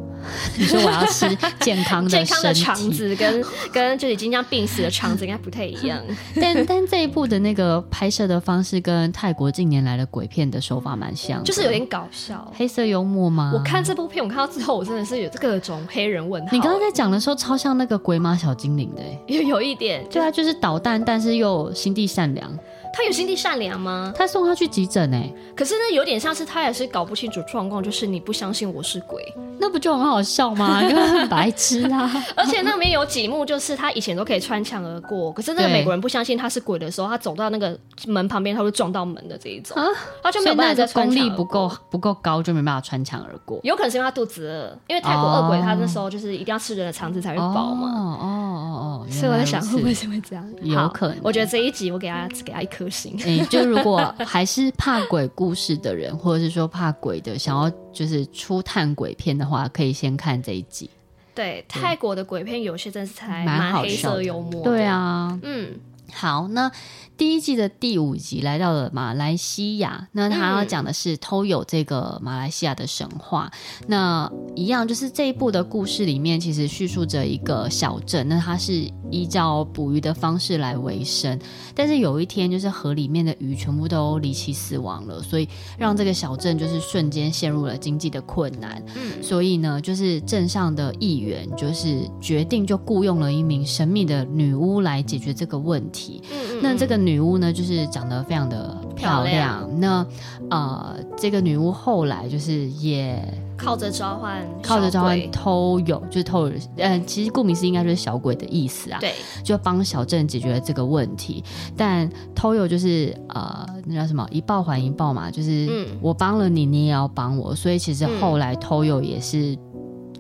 你说我要吃健康的、健康的肠子跟，跟跟就已经这样病死的肠子应该不太一样。但但这一部的那个拍摄的方式跟泰国近年来的鬼片的手法蛮像，就是有点搞笑、黑色幽默吗？我看这部片，我看到之后，我真的是有各种黑人问号。你刚刚在讲的时候，超像那个鬼马小精灵的，有有一点。对啊，就是捣蛋，但是又心地善良。他有心地善良吗？他送他去急诊哎，可是那，有点像是他也是搞不清楚状况，就是你不相信我是鬼，那不就很好笑吗？因为很白痴啊！而且那里面有几幕，就是他以前都可以穿墙而过，可是那个美国人不相信他是鬼的时候，他走到那个门旁边，他会撞到门的这一种啊，他就没办法再穿。功力不够不够高，就没办法穿墙而过。有可能是因为他肚子饿，因为泰国恶鬼他那时候就是一定要吃人的肠子才会饱嘛。哦哦哦哦，所以我在想会不会是会这样？有可能。我觉得这一集我给他给他一颗星。嗯就如果还是怕鬼故事的人，或者是说怕鬼的，想要就是初探鬼片的话，可以先看这一集。对，泰国的鬼片有些真是才蛮黑色幽默。对啊，嗯。好，那。第一季的第五集来到了马来西亚，那他要讲的是 Toyol 这个马来西亚的神话。嗯、那一样就是这一部的故事里面，其实叙述着一个小镇，那它是依照捕鱼的方式来为生。但是有一天，就是河里面的鱼全部都离奇死亡了，所以让这个小镇就是瞬间陷入了经济的困难。嗯，所以呢，就是镇上的议员就是决定就雇佣了一名神秘的女巫来解决这个问题。嗯，那这个女女巫呢，就是长得非常的漂亮。漂亮。那呃，这个女巫后来就是也靠着召唤，靠着召唤 Toyol，就是 Toyol，呃，其实顾名思义应该就是小鬼的意思啊。对，就帮小镇解决了这个问题。但 Toyol 就是呃，那叫什么？一报还一报嘛，就是我帮了你，你也要帮我。所以其实后来 Toyol 也是。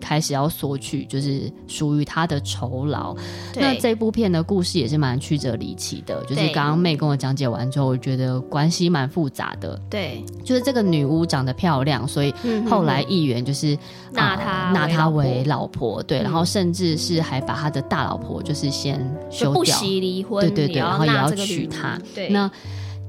开始要索取，就是属于他的酬劳。那这部片的故事也是蛮曲折离奇的，就是刚刚妹跟我讲解完之后，我觉得关系蛮复杂的。对，就是这个女巫长得漂亮，所以后来议员就是拿她拿她为老婆，对，然后甚至是还把他的大老婆就是先休掉，不惜离婚，对对对，然后也要娶她。对，那。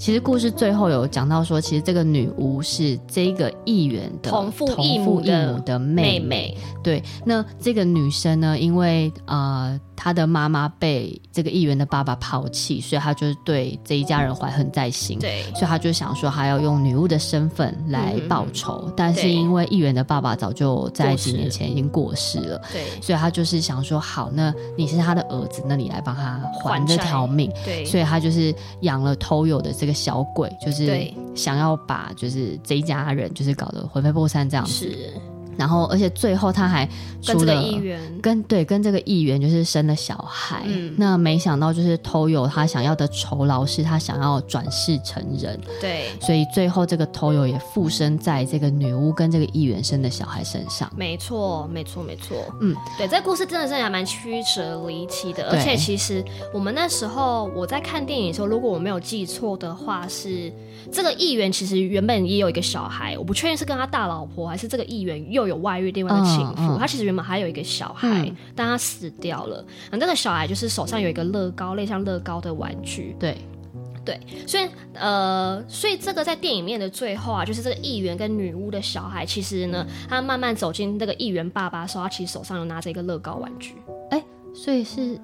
其实故事最后有讲到说，其实这个女巫是这个议员的同父异母的妹妹。对，那这个女生呢，因为呃。她的妈妈被这个议员的爸爸抛弃，所以她就是对这一家人怀恨在心。对，所以她就想说，他要用女巫的身份来报仇。嗯、但是因为议员的爸爸早就在几年前已经过世了，对，所以他就是想说，好，那你是他的儿子，那你来帮他还这条命。对，所以他就是养了 Toyol 的这个小鬼，就是想要把就是这一家人就是搞得魂飞魄散这样子。是。然后，而且最后他还跟这个议员跟对跟这个议员就是生了小孩。嗯，那没想到就是 Toyol 他想要的酬劳是他想要转世成人。对，所以最后这个 Toyol 也附身在这个女巫跟这个议员生的小孩身上。没错，没错，没错。嗯，对，这故事真的是还蛮曲折离奇的。而且其实我们那时候我在看电影的时候，如果我没有记错的话，是这个议员其实原本也有一个小孩，我不确定是跟他大老婆还是这个议员又有外遇，另外的情妇，他其实原本还有一个小孩，嗯、但他死掉了。那这个小孩就是手上有一个乐高，类像乐高的玩具。对，对，所以呃，所以这个在电影面的最后啊，就是这个议员跟女巫的小孩，其实呢，他慢慢走进那个议员爸爸的时候，他其实手上有拿着一个乐高玩具。哎、欸，所以是。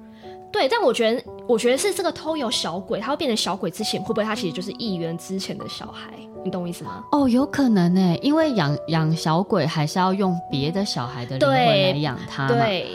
对，但我觉得，我觉得是这个 Toyol 小鬼，他会变成小鬼之前，会不会他其实就是议员之前的小孩？你懂我意思吗？哦，有可能呢，因为养养小鬼还是要用别的小孩的灵魂来养他嘛。对。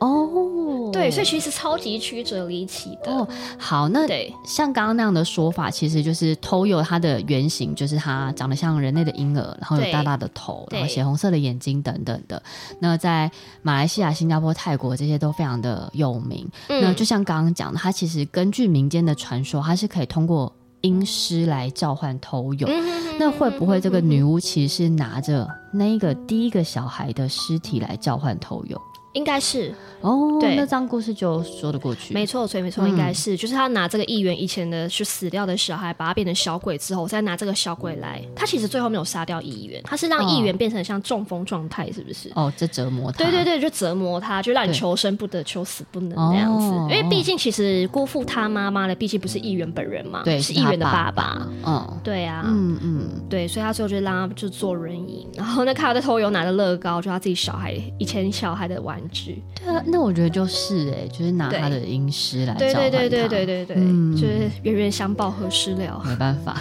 哦，对，所以其实超级曲折离奇的。哦，好，那对，像刚刚那样的说法，其实就是 Toyol 它的原型就是它长得像人类的婴儿，然后有大大的头，然后血红色的眼睛等等的。那在马来西亚、新加坡、泰国这些都非常的有名。嗯、那就像刚刚讲的，它其实根据民间的传说，它是可以通过阴尸来召唤 Toyol。嗯、那会不会这个女巫其实是拿着那个第一个小孩的尸体来召唤 Toyol？应该是哦，对，那这样故事就说得过去。没错，所以没错，应该是，就是他拿这个议员以前的是死掉的小孩，把他变成小鬼之后，再拿这个小鬼来。他其实最后没有杀掉议员，他是让议员变成像中风状态，是不是？哦，这折磨他。对对对，就折磨他，就让你求生不得，求死不能那样子。因为毕竟其实辜负他妈妈的，毕竟不是议员本人嘛，对，是议员的爸爸。嗯，对啊，嗯嗯，对，所以他最后就让他就坐轮椅，然后那看他在 Toyol 拿着乐高，就他自己小孩以前小孩的玩。对啊，那我觉得就是哎，就是拿他的阴湿来对对对对对对对，嗯、就是冤冤相报何时了，没办法。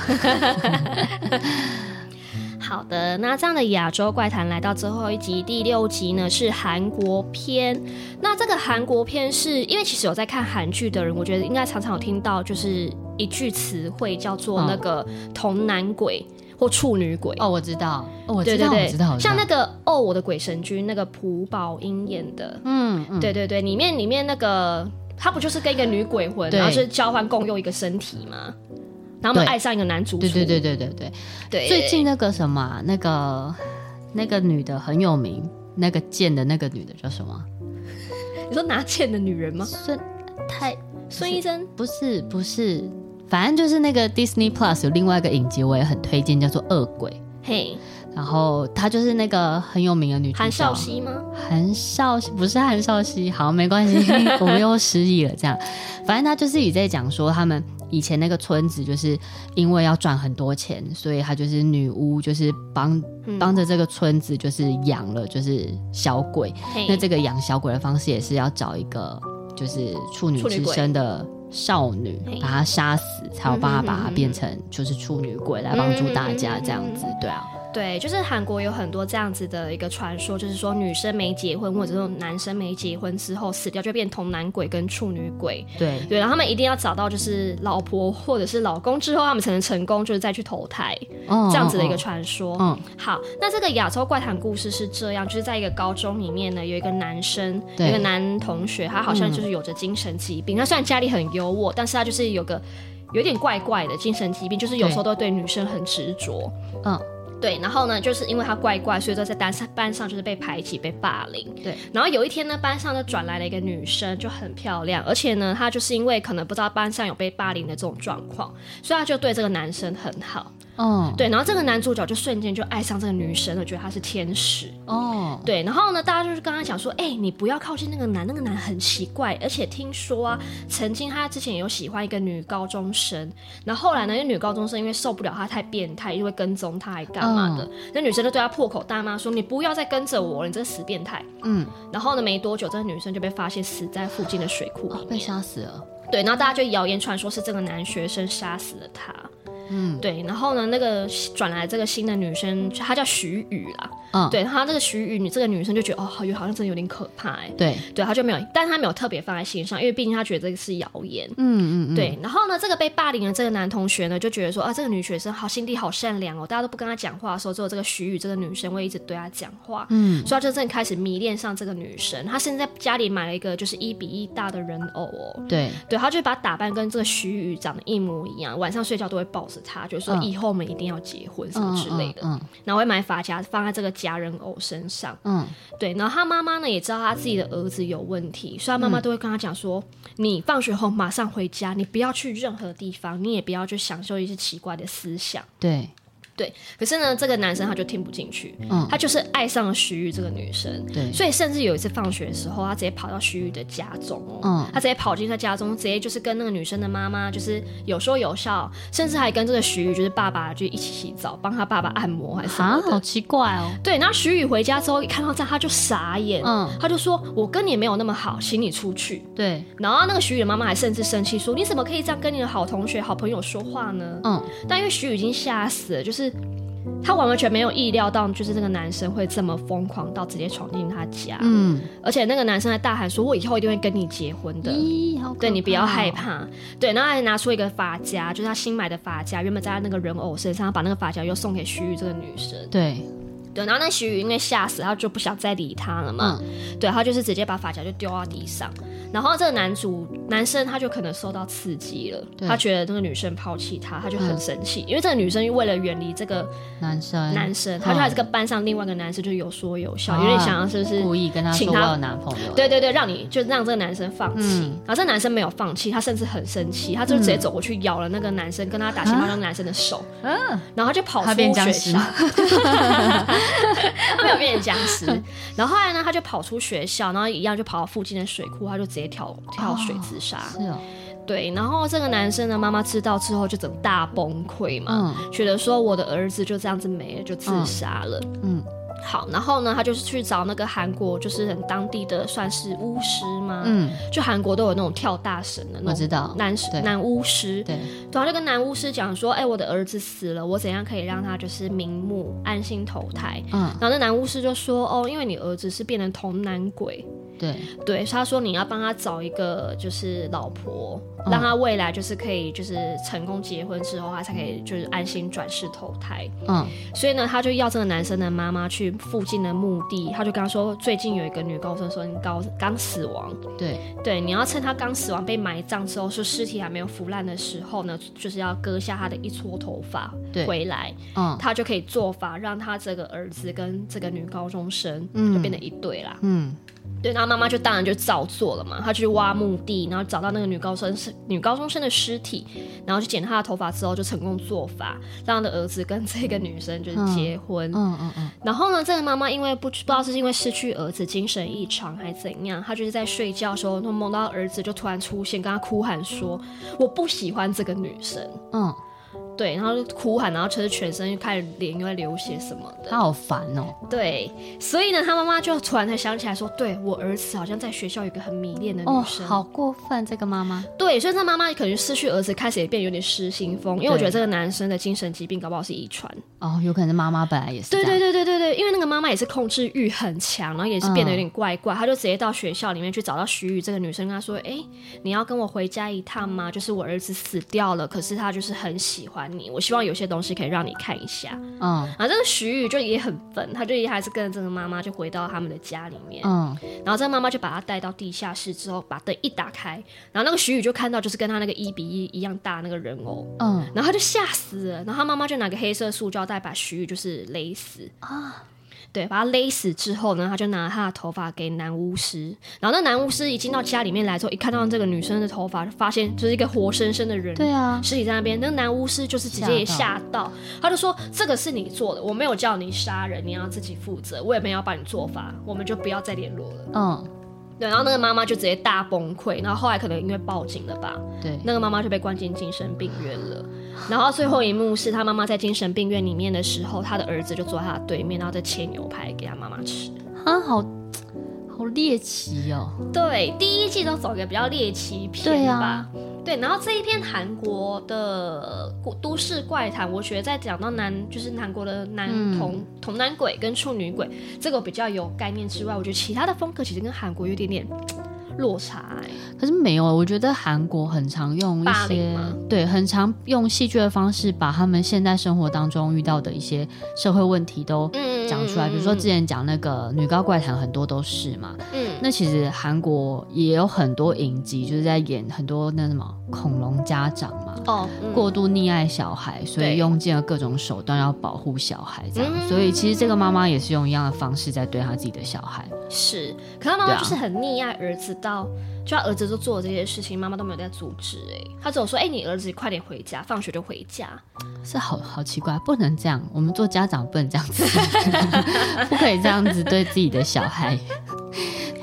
好的，那这样的亚洲怪谈来到最后一集第六集呢，是韩国篇。那这个韩国篇是因为其实有在看韩剧的人，我觉得应该常常有听到，就是一句词汇叫做那个童男鬼。哦或处女鬼哦，我知道，哦、我知道，对对对，我知道，像那个哦，我的鬼神君那个朴宝英演的，嗯，嗯对对对，里面里面那个他不就是跟一个女鬼魂，然后是交换共用一个身体吗？然后我们爱上一个男主，对对对对对对对。最近那个什么，那个那个女的很有名，那个剑的那个女的叫什么？你说拿剑的女人吗？孙太孙医生？不是不是。反正就是那个 Disney Plus 有另外一个影集，我也很推荐，叫做《恶鬼》。嘿，然后她就是那个很有名的女主角韩少熙吗？韩少熙不是韩少熙，好，没关系，我们又失忆了。这样，反正她就是也在讲说他们。以前那个村子就是因为要赚很多钱，所以她就是女巫，就是帮帮着这个村子，就是养了就是小鬼。嗯、那这个养小鬼的方式也是要找一个就是处女之身的少女，把她杀死，才有办法把她变成就是处女鬼来帮助大家这样子。对啊。对，就是韩国有很多这样子的一个传说，就是说女生没结婚或者说男生没结婚之后死掉就变童男鬼跟处女鬼。对对，然后他们一定要找到就是老婆或者是老公之后，他们才能成功，就是再去投胎。哦，这样子的一个传说。嗯、哦，好，那这个亚洲怪谈故事是这样，就是在一个高中里面呢，有一个男生，有一个男同学，他好像就是有着精神疾病。他、嗯、虽然家里很优渥，但是他就是有个有点怪怪的精神疾病，就是有时候都对女生很执着。嗯。对，然后呢，就是因为他怪怪，所以说在班上班上就是被排挤、被霸凌。对，然后有一天呢，班上就转来了一个女生，就很漂亮，而且呢，她就是因为可能不知道班上有被霸凌的这种状况，所以她就对这个男生很好。哦，对，然后这个男主角就瞬间就爱上这个女生了，觉得她是天使。哦，对，然后呢，大家就是刚刚讲说，哎、欸，你不要靠近那个男，那个男很奇怪，而且听说啊，曾经他之前有喜欢一个女高中生，然后后来呢，那女高中生因为受不了他太变态，因为跟踪他还干嘛的，哦、那女生就对他破口大骂说，你不要再跟着我了，你这个死变态。嗯，然后呢，没多久，这个女生就被发现死在附近的水库里，哦，被杀死了。对，然后大家就谣言传说是这个男学生杀死了他。嗯，对，然后呢，那个转来这个新的女生，她叫徐宇啦。嗯，对，她这个徐宇，你这个女生就觉得哦，好，好像真的有点可怕哎。对，对，她就没有，但她没有特别放在心上，因为毕竟她觉得这个是谣言。嗯嗯嗯。对，然后呢，这个被霸凌的这个男同学呢，就觉得说啊，这个女学生好心地好善良哦，大家都不跟她讲话的时候，只有这个徐宇这个女生会一直对她讲话。嗯，所以她就真的开始迷恋上这个女生。她现在在家里买了一个就是一比一大的人偶哦。对，对，她就把她打扮跟这个徐宇长得一模一样，晚上睡觉都会抱着她，就说以后我们一定要结婚什么之类的。嗯，然后会买发夹放在这个家人偶身上。嗯，对。然后他妈妈呢也知道他自己的儿子有问题，所以他妈妈都会跟他讲说：“嗯、你放学后马上回家，你不要去任何地方，你也不要去享受一些奇怪的思想。”对。对，可是呢，这个男生他就听不进去，嗯，他就是爱上了徐玉这个女生，对，所以甚至有一次放学的时候，他直接跑到徐玉的家中，嗯，他直接跑进他家中，直接就是跟那个女生的妈妈就是有说有笑，甚至还跟这个徐玉就是爸爸就一起洗澡，帮他爸爸按摩还是什么，好奇怪哦。对，然后徐玉回家之后一看到这样，他就傻眼，嗯，他就说：“我跟你没有那么好，请你出去。”对，然后那个徐宇的妈妈还甚至生气说：“你怎么可以这样跟你的好同学、好朋友说话呢？”嗯，但因为徐宇已经吓死了，就是。他完完全没有意料到，就是那个男生会这么疯狂到直接闯进他家。嗯，而且那个男生还大喊说：“我以后一定会跟你结婚的。咦”对，你不要害怕。对，然后还拿出一个发夹，就是他新买的发夹，原本在他那个人偶身上，他把那个发夹又送给徐玉这个女生。对。对，然后那徐宇因为吓死，他就不想再理他了嘛。嗯、对，他就是直接把发夹就丢到地上。然后这个男主男生他就可能受到刺激了，他觉得这个女生抛弃他，他就很生气。嗯、因为这个女生为了远离这个男生，男生，他就还是跟班上另外一个男生就有说有笑，有点、嗯、想要是不是故意跟他说我有男朋友？对对对，让你就让这个男生放弃。嗯、然后这男生没有放弃，他甚至很生气，他就直接走过去咬了那个男生跟他打情骂俏那个男生的手，嗯、然后他就跑出学校。他 没有变成僵尸，然后后来呢，他就跑出学校，然后一样就跑到附近的水库，他就直接跳跳水自杀。是哦，对。然后这个男生的妈妈知道之后，就整个大崩溃嘛，嗯、觉得说我的儿子就这样子没了，就自杀了。嗯。嗯好，然后呢，他就是去找那个韩国，就是很当地的算是巫师嘛。嗯，就韩国都有那种跳大神的那种，我知道男男巫师。对，然后就跟男巫师讲说，哎，我的儿子死了，我怎样可以让他就是瞑目安心投胎？嗯，然后那男巫师就说，哦，因为你儿子是变成童男鬼。对对，他说你要帮他找一个就是老婆，嗯、让他未来就是可以就是成功结婚之后，他才可以就是安心转世投胎。嗯，所以呢，他就要这个男生的妈妈去附近的墓地，他就跟他说，最近有一个女高中生刚刚死亡。对对，你要趁他刚死亡被埋葬之后，说尸体还没有腐烂的时候呢，就是要割下他的一撮头发回来，嗯，他就可以做法让他这个儿子跟这个女高中生就变成一对啦。嗯。嗯对，然后妈妈就当然就照做了嘛，她就去挖墓地，然后找到那个女高中生女高中生的尸体，然后去剪她的头发之后，就成功做法，让她的儿子跟这个女生就是结婚。嗯嗯嗯。然后呢，这个妈妈因为不不知道是因为失去儿子精神异常还是怎样，她就是在睡觉的时候，梦到儿子就突然出现，跟她哭喊说：“我不喜欢这个女生。”嗯。对，然后就哭喊，然后就是全身又开始脸又在流血什么的，他好烦哦。对，所以呢，他妈妈就突然才想起来说，对，我儿子好像在学校有一个很迷恋的女生，哦，好过分，这个妈妈。对，所以这妈妈可能失去儿子，开始也变有点失心疯，因为我觉得这个男生的精神疾病搞不好是遗传。哦，有可能妈妈本来也是。对对对对对对，因为那个妈妈也是控制欲很强，然后也是变得有点怪怪，她、嗯、就直接到学校里面去找到徐宇这个女生，跟她说，哎，你要跟我回家一趟吗？就是我儿子死掉了，可是他就是很喜欢你，我希望有些。东西可以让你看一下，嗯，然后这个徐宇就也很笨，他就也还是跟着这个妈妈就回到他们的家里面，嗯，然后这个妈妈就把他带到地下室之后，把灯一打开，然后那个徐宇就看到就是跟他那个一比一一样大那个人偶，嗯，然后他就吓死了，然后他妈妈就拿个黑色塑胶袋把徐宇就是勒死啊。对，把他勒死之后呢，他就拿他的头发给男巫师。然后那男巫师一进到家里面来之后，一看到这个女生的头发，就发现就是一个活生生的人，对啊，尸体在那边。那个男巫师就是直接也吓到，他就说：“这个是你做的，我没有叫你杀人，你要自己负责。我也没有帮你做法，我们就不要再联络了。”嗯。对，然后那个妈妈就直接大崩溃，然后后来可能因为报警了吧，对，那个妈妈就被关进精神病院了。然后最后一幕是他妈妈在精神病院里面的时候，他的儿子就坐在他的对面，然后在切牛排给他妈妈吃。啊，好好猎奇哦。对，第一季都走一个比较猎奇片吧。对，然后这一篇韩国的都市怪谈，我觉得在讲到男，就是韩国的男同、嗯、童男鬼跟处女鬼，这个比较有概念之外，我觉得其他的风格其实跟韩国有点点落差。可是没有，我觉得韩国很常用一些，对，很常用戏剧的方式把他们现在生活当中遇到的一些社会问题都讲出来。嗯、比如说之前讲那个女高怪谈，很多都是嘛。嗯，那其实韩国也有很多影集，就是在演很多那什么。恐龙家长嘛，哦，嗯、过度溺爱小孩，所以用尽了各种手段要保护小孩，这样。嗯、所以其实这个妈妈也是用一样的方式在对她自己的小孩。是，可她妈妈就是很溺爱儿子到，到就他儿子都做了这些事情，妈妈都没有在阻止。哎，他只有说：“哎、欸，你儿子快点回家，放学就回家。”是好好奇怪，不能这样。我们做家长不能这样子，不可以这样子对自己的小孩。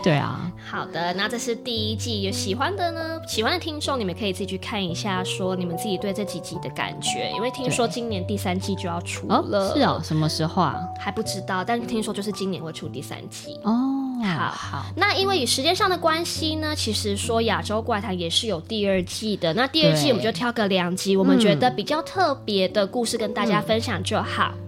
对啊。好的，那这是第一季，有喜欢的呢？喜欢的听众，你们可以自己去看一下，说你们自己对这几集的感觉。因为听说今年第三季就要出了，哦是哦，什么时候啊？还不知道，但是听说就是今年会出第三季哦。好好，那因为与时间上的关系呢，其实说亚洲怪谈也是有第二季的。那第二季我们就挑个两集，我们觉得比较特别的故事跟大家分享就好。嗯，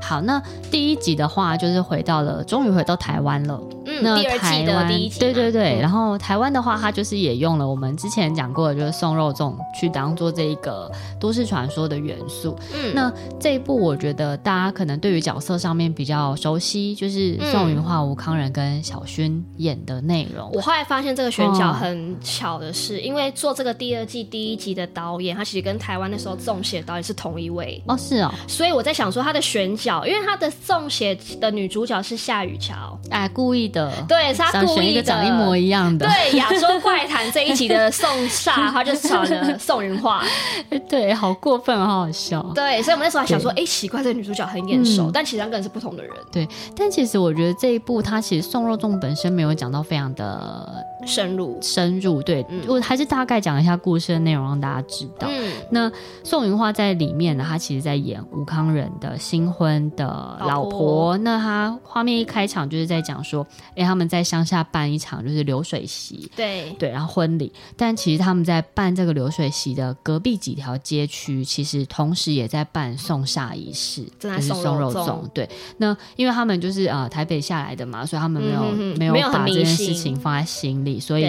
好，那第一集的话就是回到了，终于回到台湾了。嗯，那台的第一集，对对对。嗯、然后台湾的话，它就是也用了我们之前讲过的，就是送肉粽去当做这一个都市传说的元素。嗯，那这一部我觉得大家可能对于角色上面比较熟悉，就是宋芸樺、吴康仁跟小薰演的内容。我后来发现这个选角很巧的是，哦、因为做这个第二季第一集的导演，他其实跟台湾那时候粽邪导演是同一位。哦，是哦。所以我在想说。他的选角，因为他的送写的女主角是夏雨乔，哎，故意的，对，是他故意的，长一模一样的。对，亚洲怪谈这一集的宋煞，他就是找了宋云画，对，好过分，好好笑。对，所以我们那时候还想说，哎对，奇怪，这个女主角很眼熟，嗯、但其实两个人是不同的人。对，但其实我觉得这一部，他其实宋肉粽本身没有讲到非常的深入，深入。对，嗯、我还是大概讲一下故事的内容，让大家知道。嗯，那宋芸樺在里面呢，她其实在演吴康仁的。新婚的老婆，老婆。那她画面一开场就是在讲说，哎，他们在乡下办一场就是流水席，对。对，然后婚礼，但其实他们在办这个流水席的隔壁几条街区，其实同时也在办送煞仪式，就是送肉粽。对，那因为他们就是呃台北下来的嘛，所以他们没有、没有把这件事情放在心里，所以。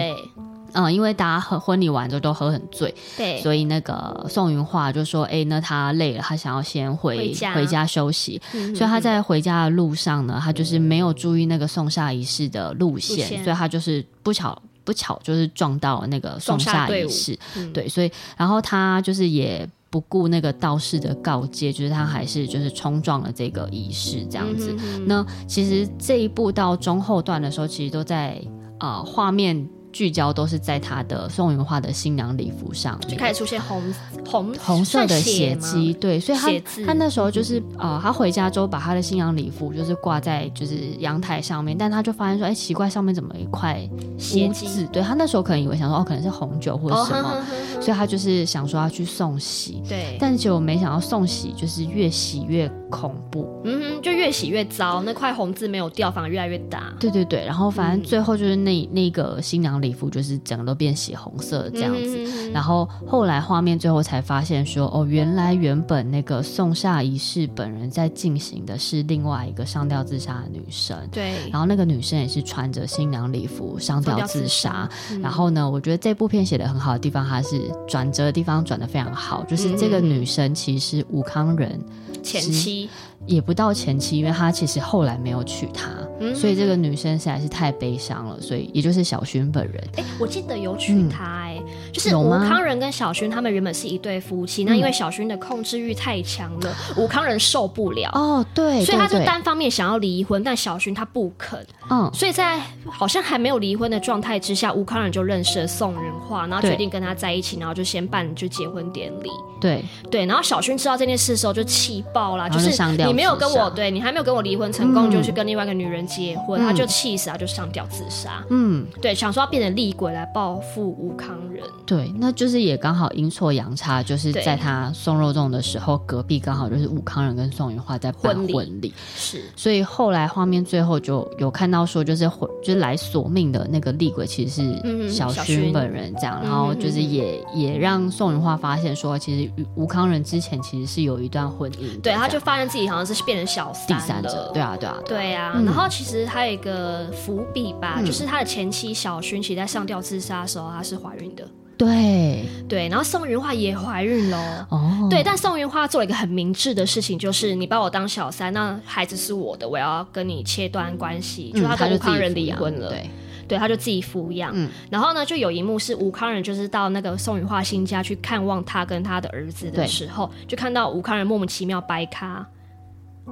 嗯，因为大家喝婚礼完之后都喝很醉，对，所以那个宋云画就说：“哎，那他累了，他想要先回回家，休息。所以他在回家的路上呢，他就是没有注意那个送下仪式的路线，所以他就是不巧不巧就是撞到那个送下仪式。嗯、对，所以然后他就是也不顾那个道士的告诫，就是他还是就是冲撞了这个仪式这样子。嗯、哼哼，那其实这一步到中后段的时候，其实都在啊画面。聚焦都是在他的宋云画的新娘礼服上面，就开始出现红红红色的血迹，对，所以他他那时候就是呃，他回家之后把他的新娘礼服就是挂在就是阳台上面，但他就发现说，哎，奇怪，上面怎么一块血迹？对，他那时候可能以为想说，哦，可能是红酒或者什么，哦、呵呵呵，所以他就是想说要去送洗，对，但结果没想到送洗就是越洗越恐怖，嗯哼，就越洗越糟，那块红字没有掉，反而越来越大，对对对，然后反正最后就是那、嗯、那个新娘。礼服就是整个都变血红色这样子，嗯、然后后来画面最后才发现说，哦，原来原本那个送下仪式本人在进行的是另外一个上吊自杀的女生，对，然后那个女生也是穿着新娘礼服上吊自杀，嗯、然后呢，我觉得这部片写的很好的地方，它是转折的地方转的非常好，就是这个女生其实武康人前妻。也不到前期，因为他其实后来没有娶她，嗯、所以这个女生实在是太悲伤了，所以也就是小薰本人。哎、欸，我记得有娶她，哎、嗯，就是吴康仁跟小薰他们原本是一对夫妻，那因为小薰的控制欲太强了，吴康仁受不了。哦，对，所以他就单方面想要离婚，但小薰他不肯。嗯，所以在好像还没有离婚的状态之下，吴康仁就认识了宋仁化，然后决定跟他在一起，然后就先办就结婚典礼。对对，然后小薰知道这件事的时候就气爆了，就是你没有跟我，对你还没有跟我离婚成功，嗯、就去跟另外一个女人结婚，嗯、他就气死，他就上吊自杀。嗯，对，想说要变成厉鬼来报复吴康仁。对，那就是也刚好阴错阳差，就是在他送肉粽的时候，隔壁刚好就是吴康仁跟宋云花在办婚礼。是，所以后来画面最后就有看到说，就是就是来索命的那个厉鬼其实是小薰本人这样，嗯、然后就是也、嗯、也让宋云花发现说，其实。吴康仁之前其实是有一段婚姻，对，他就发现自己好像是变成小三第三者，对啊，对啊，对啊。然后其实还有一个伏笔吧，嗯、就是他的前妻小薰，其实在上吊自杀的时候，她是怀孕的，对对。然后宋云画也怀孕了，哦，对。但宋云画做了一个很明智的事情，就是你把我当小三，那孩子是我的，我要跟你切断关系，嗯、就他跟吴康仁离婚了，对。对，他就自己抚养。嗯，然后呢，就有一幕是吴康仁就是到那个宋云画新家去看望他跟他的儿子的时候，就看到吴康仁莫名其妙掰咖。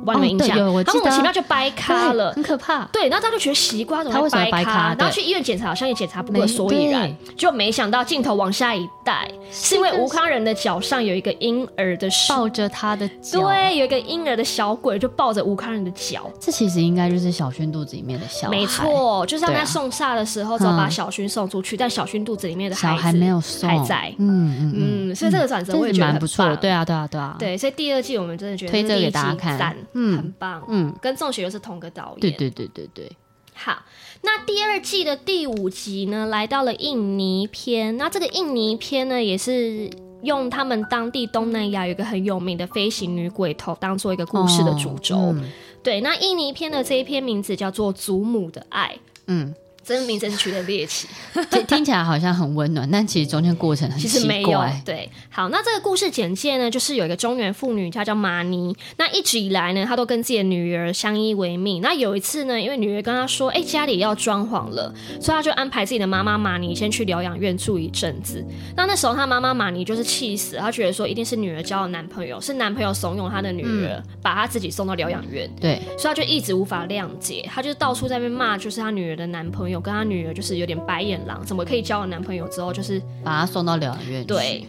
完美影响，他莫名其妙就掰咖了，很可怕。对，然后他就觉得西瓜，怎么会掰咖？然后去医院检查，好像也检查不出所以然，就没想到镜头往下一带，是因为吴康仁的脚上有一个婴儿的手。抱着他的脚，对，有一个婴儿的小鬼就抱着吴康仁的脚。这其实应该就是小薰肚子里面的小孩，没错，就是他在送煞的时候，就把小薰送出去，但小薰肚子里面的孩子还没有送，还在。嗯嗯嗯，所以这个转折我也觉得蛮不错。对啊对啊对啊，对，所以第二季我们真的觉得推这个给大家看。嗯，很棒。嗯，跟宋雪又是同个导演。对对对对对。好，那第二季的第五集呢，来到了印尼篇。那这个印尼篇呢，也是用他们当地东南亚有一个很有名的飞行女鬼头当做一个故事的主轴。哦嗯、对，那印尼篇的这一篇名字叫做《祖母的爱》。嗯。真名真是取的猎奇，听起来好像很温暖，但其实中间过程很奇怪。其实没有。对，好，那这个故事简介呢，就是有一个中原妇女，她叫玛尼。那一直以来呢，她都跟自己的女儿相依为命。那有一次呢，因为女儿跟她说：“哎、欸，家里要装潢了。”所以她就安排自己的妈妈玛尼先去疗养院住一阵子。那那时候她妈妈玛尼就是气死，她觉得说一定是女儿交了男朋友，是男朋友怂恿她的女儿、嗯、把她自己送到疗养院。对，所以她就一直无法谅解，她就到处在那边骂，就是她女儿的男朋友。跟他女儿就是有点白眼狼，怎么可以交了男朋友之后就是把他送到疗养院？对，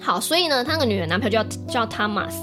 好，所以呢，他那个女儿男朋友叫叫 Thomas，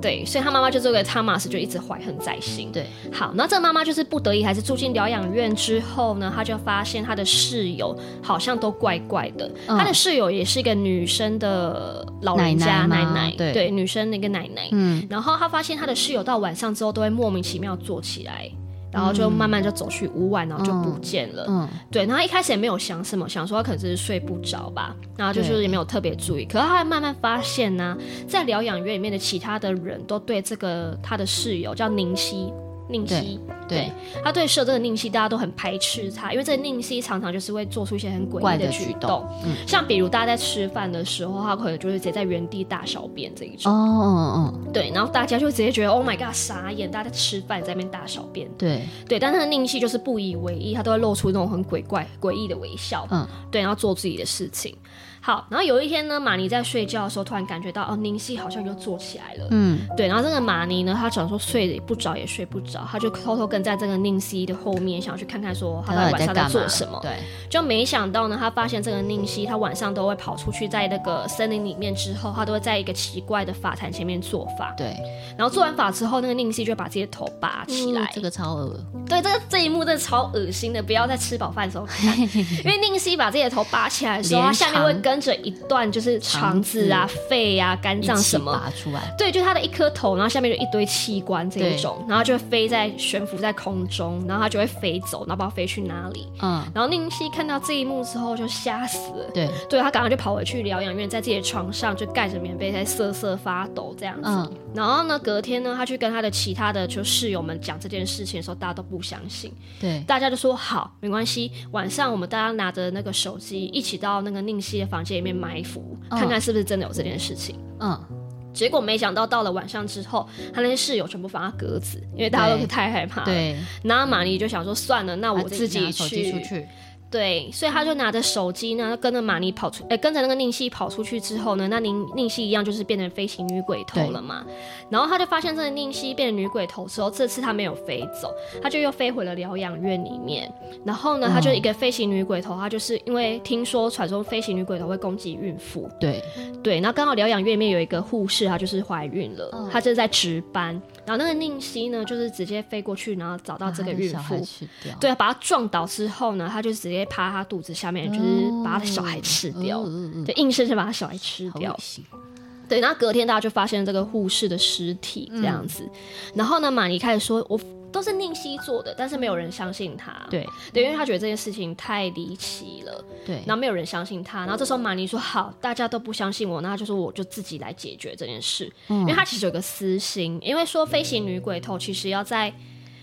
对，所以他妈妈就这个 Thomas 就一直怀恨在心。对，好，那这个妈妈就是不得已还是住进疗养院之后呢，她就发现她的室友好像都怪怪的。她、嗯、的室友也是一个女生的老人家奶奶，奶奶对对，女生那个奶奶。嗯，然后她发现她的室友到晚上之后都会莫名其妙坐起来。然后就慢慢就走去屋外，然后就不见了。嗯，嗯对。然后一开始也没有想什么，想说他可能是睡不着吧。然后就是也没有特别注意。可是他还慢慢发现呢、啊，在疗养院里面的其他的人都对这个他的室友叫宁西。宁西，对，他对设这个宁西，大家都很排斥他，因为这个宁西常常就是会做出一些很诡异的举动，嗯，像比如大家在吃饭的时候，他可能就是直接在原地大小便这一种，哦哦哦，对，然后大家就直接觉得 Oh my God，傻眼，大家在吃饭在那边大小便，对。对，但他的宁西就是不以为意，他都会露出那种很鬼怪诡异的微笑，嗯，对，然后做自己的事情。好，然后有一天呢，玛尼在睡觉的时候，突然感觉到哦，宁熙好像又坐起来了。嗯，对。然后这个玛尼呢，他想说睡不着也睡不着，他就偷偷跟在这个宁熙的后面，想要去看看说他在晚上在做什么。对。就没想到呢，他发现这个宁熙，他晚上都会跑出去，在那个森林里面之后，他都会在一个奇怪的法坛前面做法。对。然后做完法之后，那个宁熙就把自己的头拔起来。嗯、这个超恶。对，这个这一幕真的超恶心的，不要在吃饱饭的时候看，因为宁熙把自己的头拔起来的时候，他下面会跟着一段就是肠子啊、肺啊、肝脏什么拔出来。对，就他的一颗头，然后下面就一堆器官这一种，然后就会飞在悬浮在空中，然后他就会飞走，然后不知道飞去哪里。嗯。然后宁熙看到这一幕之后就吓死了。对。对，他赶快就跑回去疗养院，在自己的床上就盖着棉被在瑟瑟发抖这样子。嗯。然后呢，隔天呢，他去跟他的其他的就室友们讲这件事情的时候，大家都不相信。对。大家就说好，没关系，晚上我们大家拿着那个手机一起到那个宁熙的房间里面埋伏，嗯、看看是不是真的有这件事情。嗯。结果没想到到了晚上之后，他那些室友全部放他鸽子，因为大家都是太害怕了。对。然后玛丽就想说，算了，那我自己去。对，所以他就拿着手机呢，跟着玛尼跑出，哎，跟着那个宁熙跑出去之后呢，那宁宁熙一样就是变成飞行女鬼头了嘛。然后他就发现这个宁熙变成女鬼头之后，这次他没有飞走，他就又飞回了疗养院里面。然后呢，他就一个飞行女鬼头，他就是因为听说传说飞行女鬼头会攻击孕妇。对对，然后刚好疗养院里面有一个护士，她就是怀孕了，她就是在值班。然后那个宁熙呢，就是直接飞过去，然后找到这个孕妇，对，把她撞倒之后呢，他就直接趴她肚子下面，就是把她的小孩吃掉，就硬生生把她小孩吃掉。对，然后隔天大家就发现这个护士的尸体这样子。然后呢，玛尼开始说，我。都是宁熙做的，但是没有人相信他。对，对，因为他觉得这件事情太离奇了。对，然后没有人相信他。然后这时候玛尼说：“好，大家都不相信我，那就说我就自己来解决这件事。嗯”因为他其实有个私心，因为说飞行女鬼头其实要在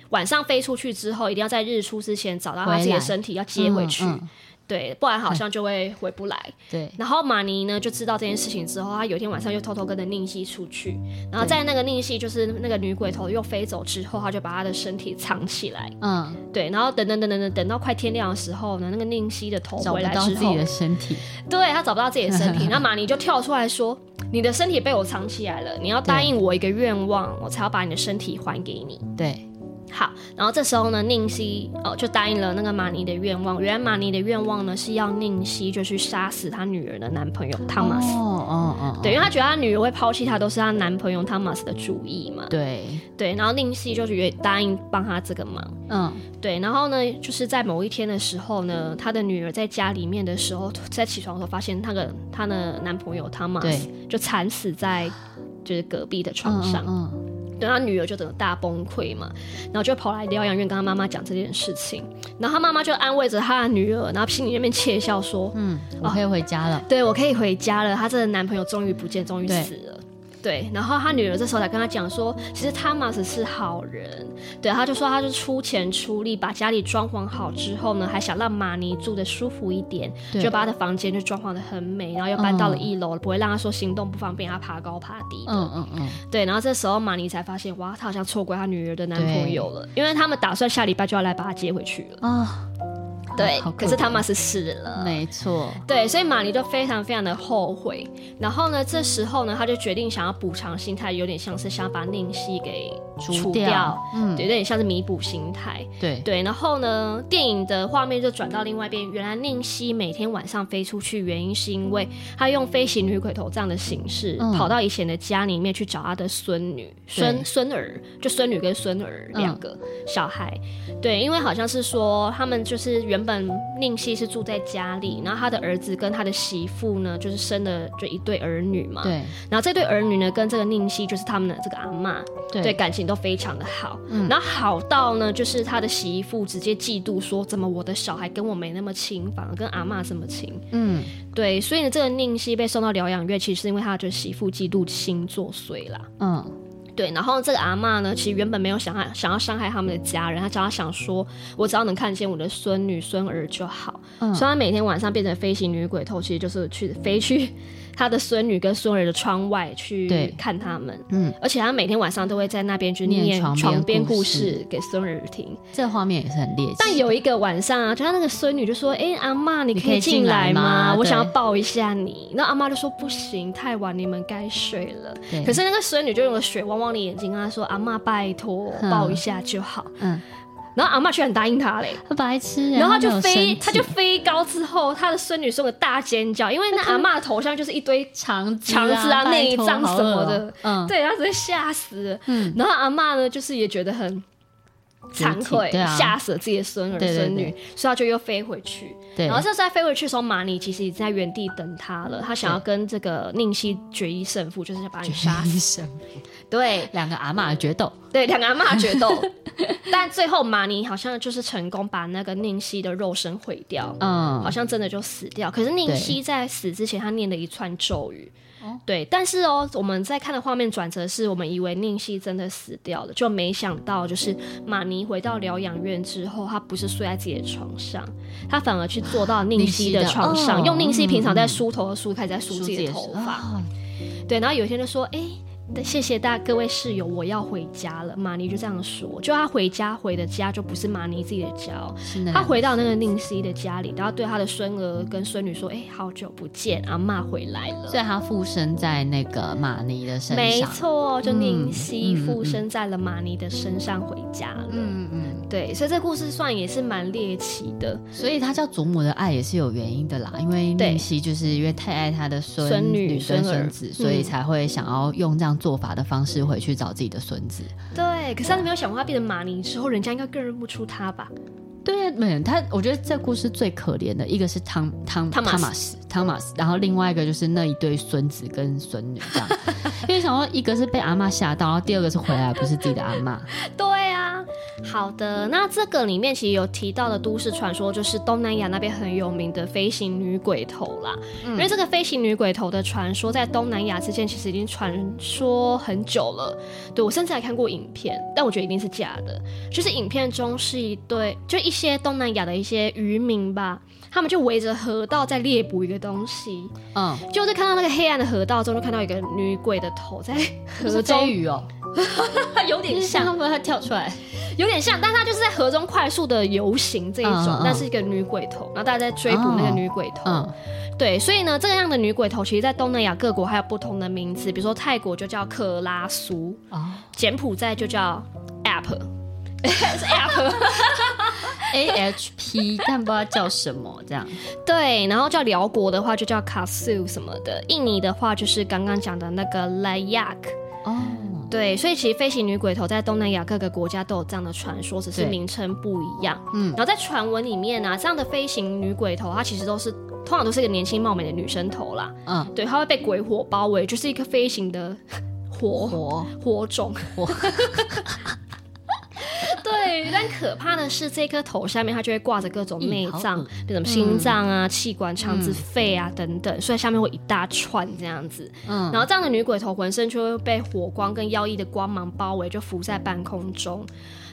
晚上飞出去之后，一定要在日出之前找到他自己的身体，要接回去。嗯嗯对，不然好像就会回不来。对，然后玛尼呢就知道这件事情之后，他有一天晚上又偷偷跟着宁熙出去，然后在那个宁熙就是那个女鬼头又飞走之后，他就把他的身体藏起来。嗯，对，然后等等等等等，等到快天亮的时候呢，那个宁熙的头回来之后，找不到自己的身体，对，他找不到自己的身体，然后玛尼就跳出来说：“你的身体被我藏起来了，你要答应我一个愿望，我才要把你的身体还给你。”对。好，然后这时候呢，宁熙哦就答应了那个玛尼的愿望。原来玛尼的愿望呢是要宁熙就去杀死她女儿的男朋友汤马斯。哦哦哦，对，因为她觉得她女儿会抛弃她，都是她男朋友汤马斯的主意嘛。对对，然后宁熙就是也答应帮她这个忙。嗯，对，然后呢，就是在某一天的时候呢，她的女儿在家里面的时候，在起床的时候发现那个他的男朋友汤马斯就惨死在就是隔壁的床上。嗯。嗯对，他女儿就整个大崩溃嘛，然后就跑来疗养院跟他妈妈讲这件事情，然后他妈妈就安慰着他的女儿，然后心里那边窃笑说：“嗯，我可以回家了。哦”对，我可以回家了。她这个男朋友终于不见，终于死了。对，然后他女儿这时候才跟他讲说，其实汤马斯是好人。对，他就说他就出钱出力把家里装潢好之后呢，还想让玛尼住的舒服一点，就把他的房间就装潢的很美，然后又搬到了一楼，嗯、不会让他说行动不方便，他爬高爬低的。嗯嗯嗯。对，然后这时候玛尼才发现，哇，他好像错过他女儿的男朋友了，因为他们打算下礼拜就要来把他接回去了。啊。对，可，可是他妈是死了，没错。对，所以玛尼就非常非常的后悔。然后呢，这时候呢，他就决定想要补偿心态，有点像是想把宁熙给除掉，嗯，对，有点像是弥补心态。对对。然后呢，电影的画面就转到另外一边，原来宁熙每天晚上飞出去，原因是因为他用飞行女鬼头这样的形式，嗯、跑到以前的家里面去找他的孙女、孙孙儿，就孙女跟孙儿两个小孩。嗯、对，因为好像是说他们就是原。本宁熙是住在家里，然后他的儿子跟他的媳妇呢，就是生了就一对儿女嘛。对。然后这对儿女呢，跟这个宁熙就是他们的这个阿嬷，对，对，感情都非常的好。嗯。然后好到呢，就是他的媳妇直接嫉妒说，怎么我的小孩跟我没那么亲，反而跟阿妈这么亲？嗯。对，所以呢，这个宁熙被送到疗养院，其实是因为他的媳妇嫉妒心作祟啦。嗯。对，然后这个阿妈呢，其实原本没有想害想要伤害他们的家人，她只要想说，我只要能看见我的孙女孙儿就好。嗯，所以她每天晚上变成飞行女鬼头，其实就是去飞去他的孙女跟孙儿的窗外去看他们。嗯，而且他每天晚上都会在那边去念床边故事给孙儿听。这画面也是很猎奇。但有一个晚上啊，就他那个孙女就说：“哎、欸，阿嬷，你可以进来吗？我想要抱一下你。”那阿妈就说：“不行，太晚，你们该睡了。”可是那个孙女就用了水汪汪的眼睛跟他说：“阿嬷，拜托，抱一下就好。”嗯。然后阿嬷居然答应他嘞，白痴。然后他就飞，他就飞高之后，他的孙女送个大尖叫，因为那阿嬷的头上就是一堆肠肠子啊、内脏什么的，嗯，对，他直接吓死了。嗯，然后阿嬷呢，就是也觉得很惭愧，吓死了自己的孙儿孙女，所以他就又飞回去。然后这次在飞回去的时候，马尼其实已经在原地等他了，他想要跟这个宁西决一胜负，就是要把你杀死。对，两个阿嬷决斗，对，两个阿嬷决斗，但最后马尼好像就是成功把那个宁熙的肉身毁掉，嗯，好像真的就死掉。可是宁熙在死之前，他念了一串咒语，对，对。但是哦，我们在看的画面转折是，我们以为宁熙真的死掉了，就没想到就是马尼回到疗养院之后，他不是睡在自己的床上，他反而去坐到宁熙的床上，用宁熙平常在梳头的梳开始在梳自己的头发，对。然后有一天就说，哎。谢谢大各位室友，我要回家了。马尼就这样说，就他回家回的家就不是马尼自己的家，他回到那个宁西的家里，然后对他的孙儿跟孙女说：“哎、欸，好久不见，阿妈回来了。”所以他附身在那个马尼的身上，没错，就宁西附身在了马尼的身上回家了。嗯嗯，对，所以这故事算也是蛮猎奇的。所以他叫祖母的爱也是有原因的啦，因为宁西就是因为太爱他的孙女孙孙子，所以才会想要用这样。做法的方式回去找自己的孙子，对。可是他没有想过，他变成马尼之后，人家应该更认不出他吧？对，没有他。我觉得这故事最可怜的一个是汤汤汤马斯汤马斯，然后另外一个就是那一对孙子跟孙女这样。因为想说，一个是被阿妈吓到，然后第二个是回来不是自己的阿妈。对啊，好的。那这个里面其实有提到的都市传说，就是东南亚那边很有名的飞行女鬼头啦。嗯、因为这个飞行女鬼头的传说，在东南亚之间其实已经传说很久了。对，我甚至还看过影片，但我觉得一定是假的。就是影片中是一对，就一些东南亚的一些渔民吧。他们就围着河道在猎捕一个东西，嗯，就是看到那个黑暗的河道中，就看到一个女鬼的头在河中鱼哦，有点像，他们它跳出来，有点像，但它就是在河中快速的游行这一种，那是一个女鬼头，然后大家在追捕那个女鬼头，嗯，对，所以呢，这个样的女鬼头其实，在东南亚各国还有不同的名字，比如说泰国就叫克拉苏，柬埔寨就叫 App，是 App。A H P，但不知道叫什么这样。对，然后叫辽国的话就叫卡苏什么的，印尼的话就是刚刚讲的那个 Layak。哦，对，所以其实飞行女鬼头在东南亚各个国家都有这样的传说，只是名称不一样。嗯，然后在传闻里面呢、啊，这样的飞行女鬼头，它其实都是通常都是一个年轻貌美的女生头啦。嗯，对，它会被鬼火包围，就是一个飞行的火火火种。火 对，但可怕的是，这颗头下面它就会挂着各种内脏，比如心脏啊、器官、肠子、肺啊等等，所以下面会一大串这样子。嗯，然后这样的女鬼头浑身就会被火光跟妖异的光芒包围，就浮在半空中。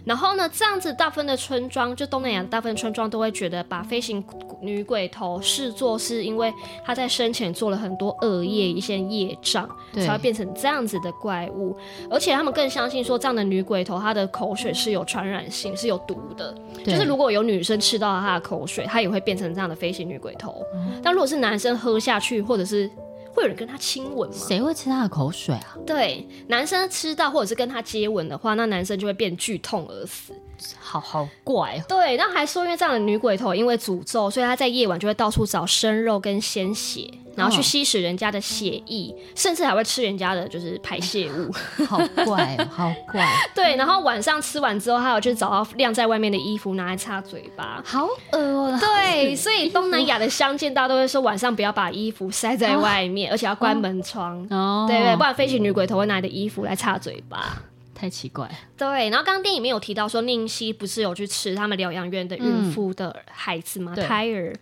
然后呢，这样子大部分的村庄，就东南亚大部分村庄都会觉得把飞行女鬼头视作是因为她在生前做了很多恶业，一些业障，才会变成这样子的怪物。而且他们更相信说，这样的女鬼头她的口水是有传染性，是有毒的。就是如果有女生吃到她的口水，她也会变成这样的飞行女鬼头。嗯、但如果是男生喝下去，或者是会有人跟他亲吻吗？谁会吃他的口水啊？对，男生吃到或者是跟他接吻的话，那男生就会变剧痛而死。好好怪哦。对，然后还说，因为这样的女鬼头因为诅咒，所以她在夜晚就会到处找生肉跟鲜血，然后去吸食人家的血液，哦、甚至还会吃人家的就是排泄物。好怪哦，好怪。对，然后晚上吃完之后，还有就是找到晾在外面的衣服拿来擦嘴巴。好恶哦。对，所以东南亚的乡间，大家都会说晚上不要把衣服晒在外面，哦、而且要关门窗。哦。对对，不然飞行女鬼头会拿你的衣服来擦嘴巴。太奇怪。对，然后刚刚电影里面有提到说，宁熙不是有去吃他们疗养院的孕妇的孩子吗？胎儿。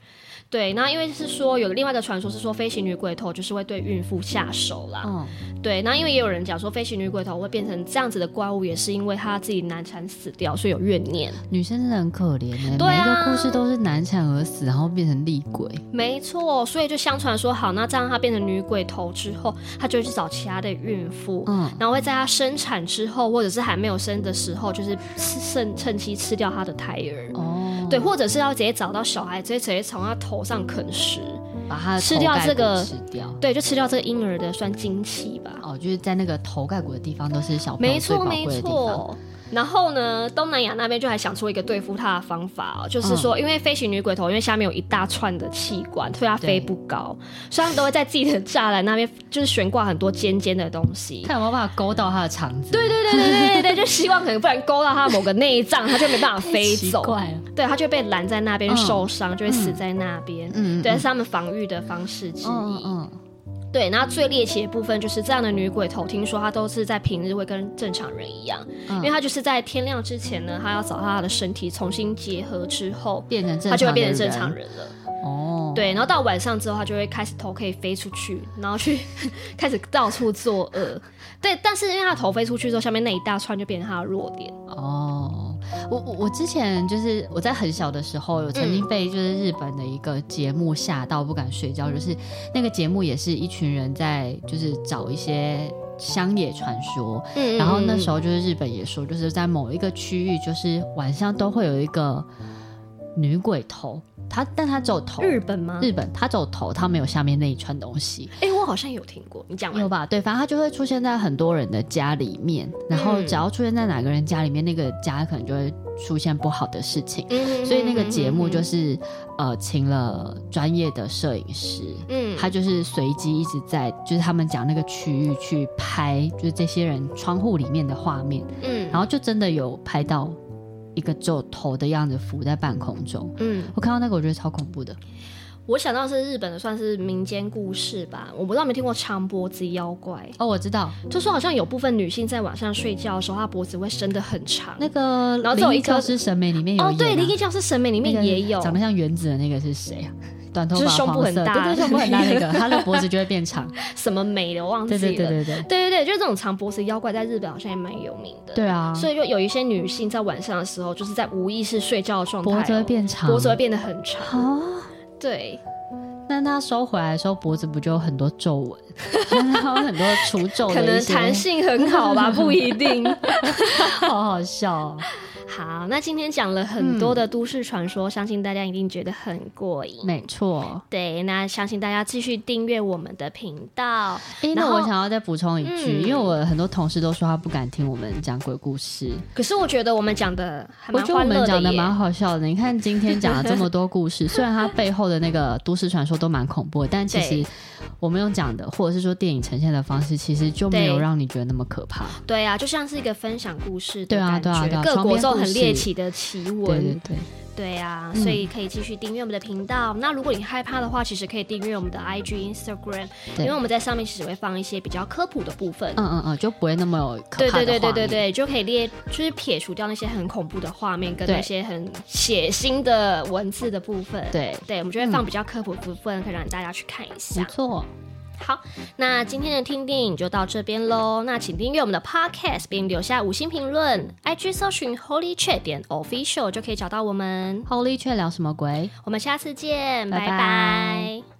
对，那因为是说有另外的传说是说飞行女鬼头就是会对孕妇下手啦。嗯，对，那因为也有人讲说飞行女鬼头会变成这样子的怪物，也是因为她自己难产死掉，所以有怨念。女生真的很可怜哎、欸，对啊，每一个故事都是难产而死，然后变成厉鬼。没错，所以就相传说好，那这样她变成女鬼头之后，她就会去找其他的孕妇，嗯，然后会在她生产之后，或者是还没有生的时候，就是趁趁机吃掉她的胎儿。哦。对，或者是要直接找到小孩，直接直接从他头上啃食，把他吃掉这个吃掉，对，就吃掉这个婴儿的算精气吧。哦，就是在那个头盖骨的地方都是小。没错，没错。然后呢，东南亚那边就还想出一个对付它的方法哦，就是说，因为飞行女鬼头，因为下面有一大串的气管，所以它飞不高，所以他们都会在自己的栅栏那边，就是悬挂很多尖尖的东西，看有没有办法勾到它的肠子。对对对对对对，就希望可能不然勾到它的某个内脏，它就没办法飞走。对，它就会被拦在那边受伤，就会死在那边。嗯，对，是他们防御的方式之一。嗯。对，然后最猎奇的部分就是这样的女鬼头，听说她都是在平日会跟正常人一样，嗯、因为她就是在天亮之前呢，她要找她的身体重新结合之后，变成她就会变成正常人了。哦，对，然后到晚上之后，她就会开始头可以飞出去，然后去 开始到处作恶。对，但是因为她头飞出去之后，下面那一大串就变成她的弱点。哦。我我我之前就是我在很小的时候，有曾经被就是日本的一个节目吓到不敢睡觉，就是那个节目也是一群人在就是找一些乡野传说，然后那时候就是日本也说，就是在某一个区域，就是晚上都会有一个女鬼头。她，但她只有头。日本吗？日本，她只有头，她没有下面那一串东西。哎、欸，我好像有听过，你讲有吧？对，反正她就会出现在很多人的家里面，然后只要出现在哪个人家里面，那个家可能就会出现不好的事情。嗯，所以那个节目就是呃，请了专业的摄影师，嗯，他就是随机一直在，就是他们讲那个区域去拍，就是这些人窗户里面的画面，嗯，然后就真的有拍到。一个皱头的样子浮在半空中，嗯，我看到那个，我觉得超恐怖的。我想到是日本的，算是民间故事吧。我不知道有没有听过长脖子妖怪哦，我知道，就说好像有部分女性在晚上睡觉的时候，她脖子会伸得很长。那个，然后有一教师审美里面有、啊、哦，对，灵异教师审美里面也有，长得像原子的那个是谁啊？短头发，就是胸部很大，对对，胸部很大那个，他的脖子就会变长。什么美的我忘记了。对对对对对对对，就是这种长脖子妖怪，在日本好像也蛮有名的。对啊，所以就有一些女性在晚上的时候，就是在无意识睡觉的状态，脖子会变长，脖子会变得很长。哦，对。但他收回来的时候，脖子不就有很多皱纹？然后很多除皱的，可能弹性很好吧，不一定。好好笑哦。好，那今天讲了很多的都市传说，嗯，相信大家一定觉得很过瘾。没错，对，那相信大家继续订阅我们的频道。欸，那我想要再补充一句，嗯，因为我很多同事都说他不敢听我们讲鬼故事，可是我觉得我们讲的我觉得我们讲的蛮好笑的。你看今天讲了这么多故事，虽然它背后的那个都市传说都蛮恐怖的，但其实我们用讲的，或者是说电影呈现的方式，其实就没有让你觉得那么可怕。对，对啊，就像是一个分享故事的对啊，对啊，对啊，各国都很猎奇的奇闻，对对对，对啊，所以可以继续订阅我们的频道。嗯。那如果你害怕的话，其实可以订阅我们的 IG、Instagram，因为我们在上面其实会放一些比较科普的部分。嗯嗯嗯，就不会那么有。对对对对对对，就可以列，就是撇除掉那些很恐怖的画面跟那些很血腥的文字的部分。对对，我们就会放比较科普的部分，嗯，可以让大家去看一下。没错。好，那今天的听电影就到这边喽。那请订阅我们的 Podcast，并留下五星评论。IG 搜寻 Holy Chat 点 Official 就可以找到我们。Holy Chat 聊什么鬼？我们下次见，拜拜。拜拜。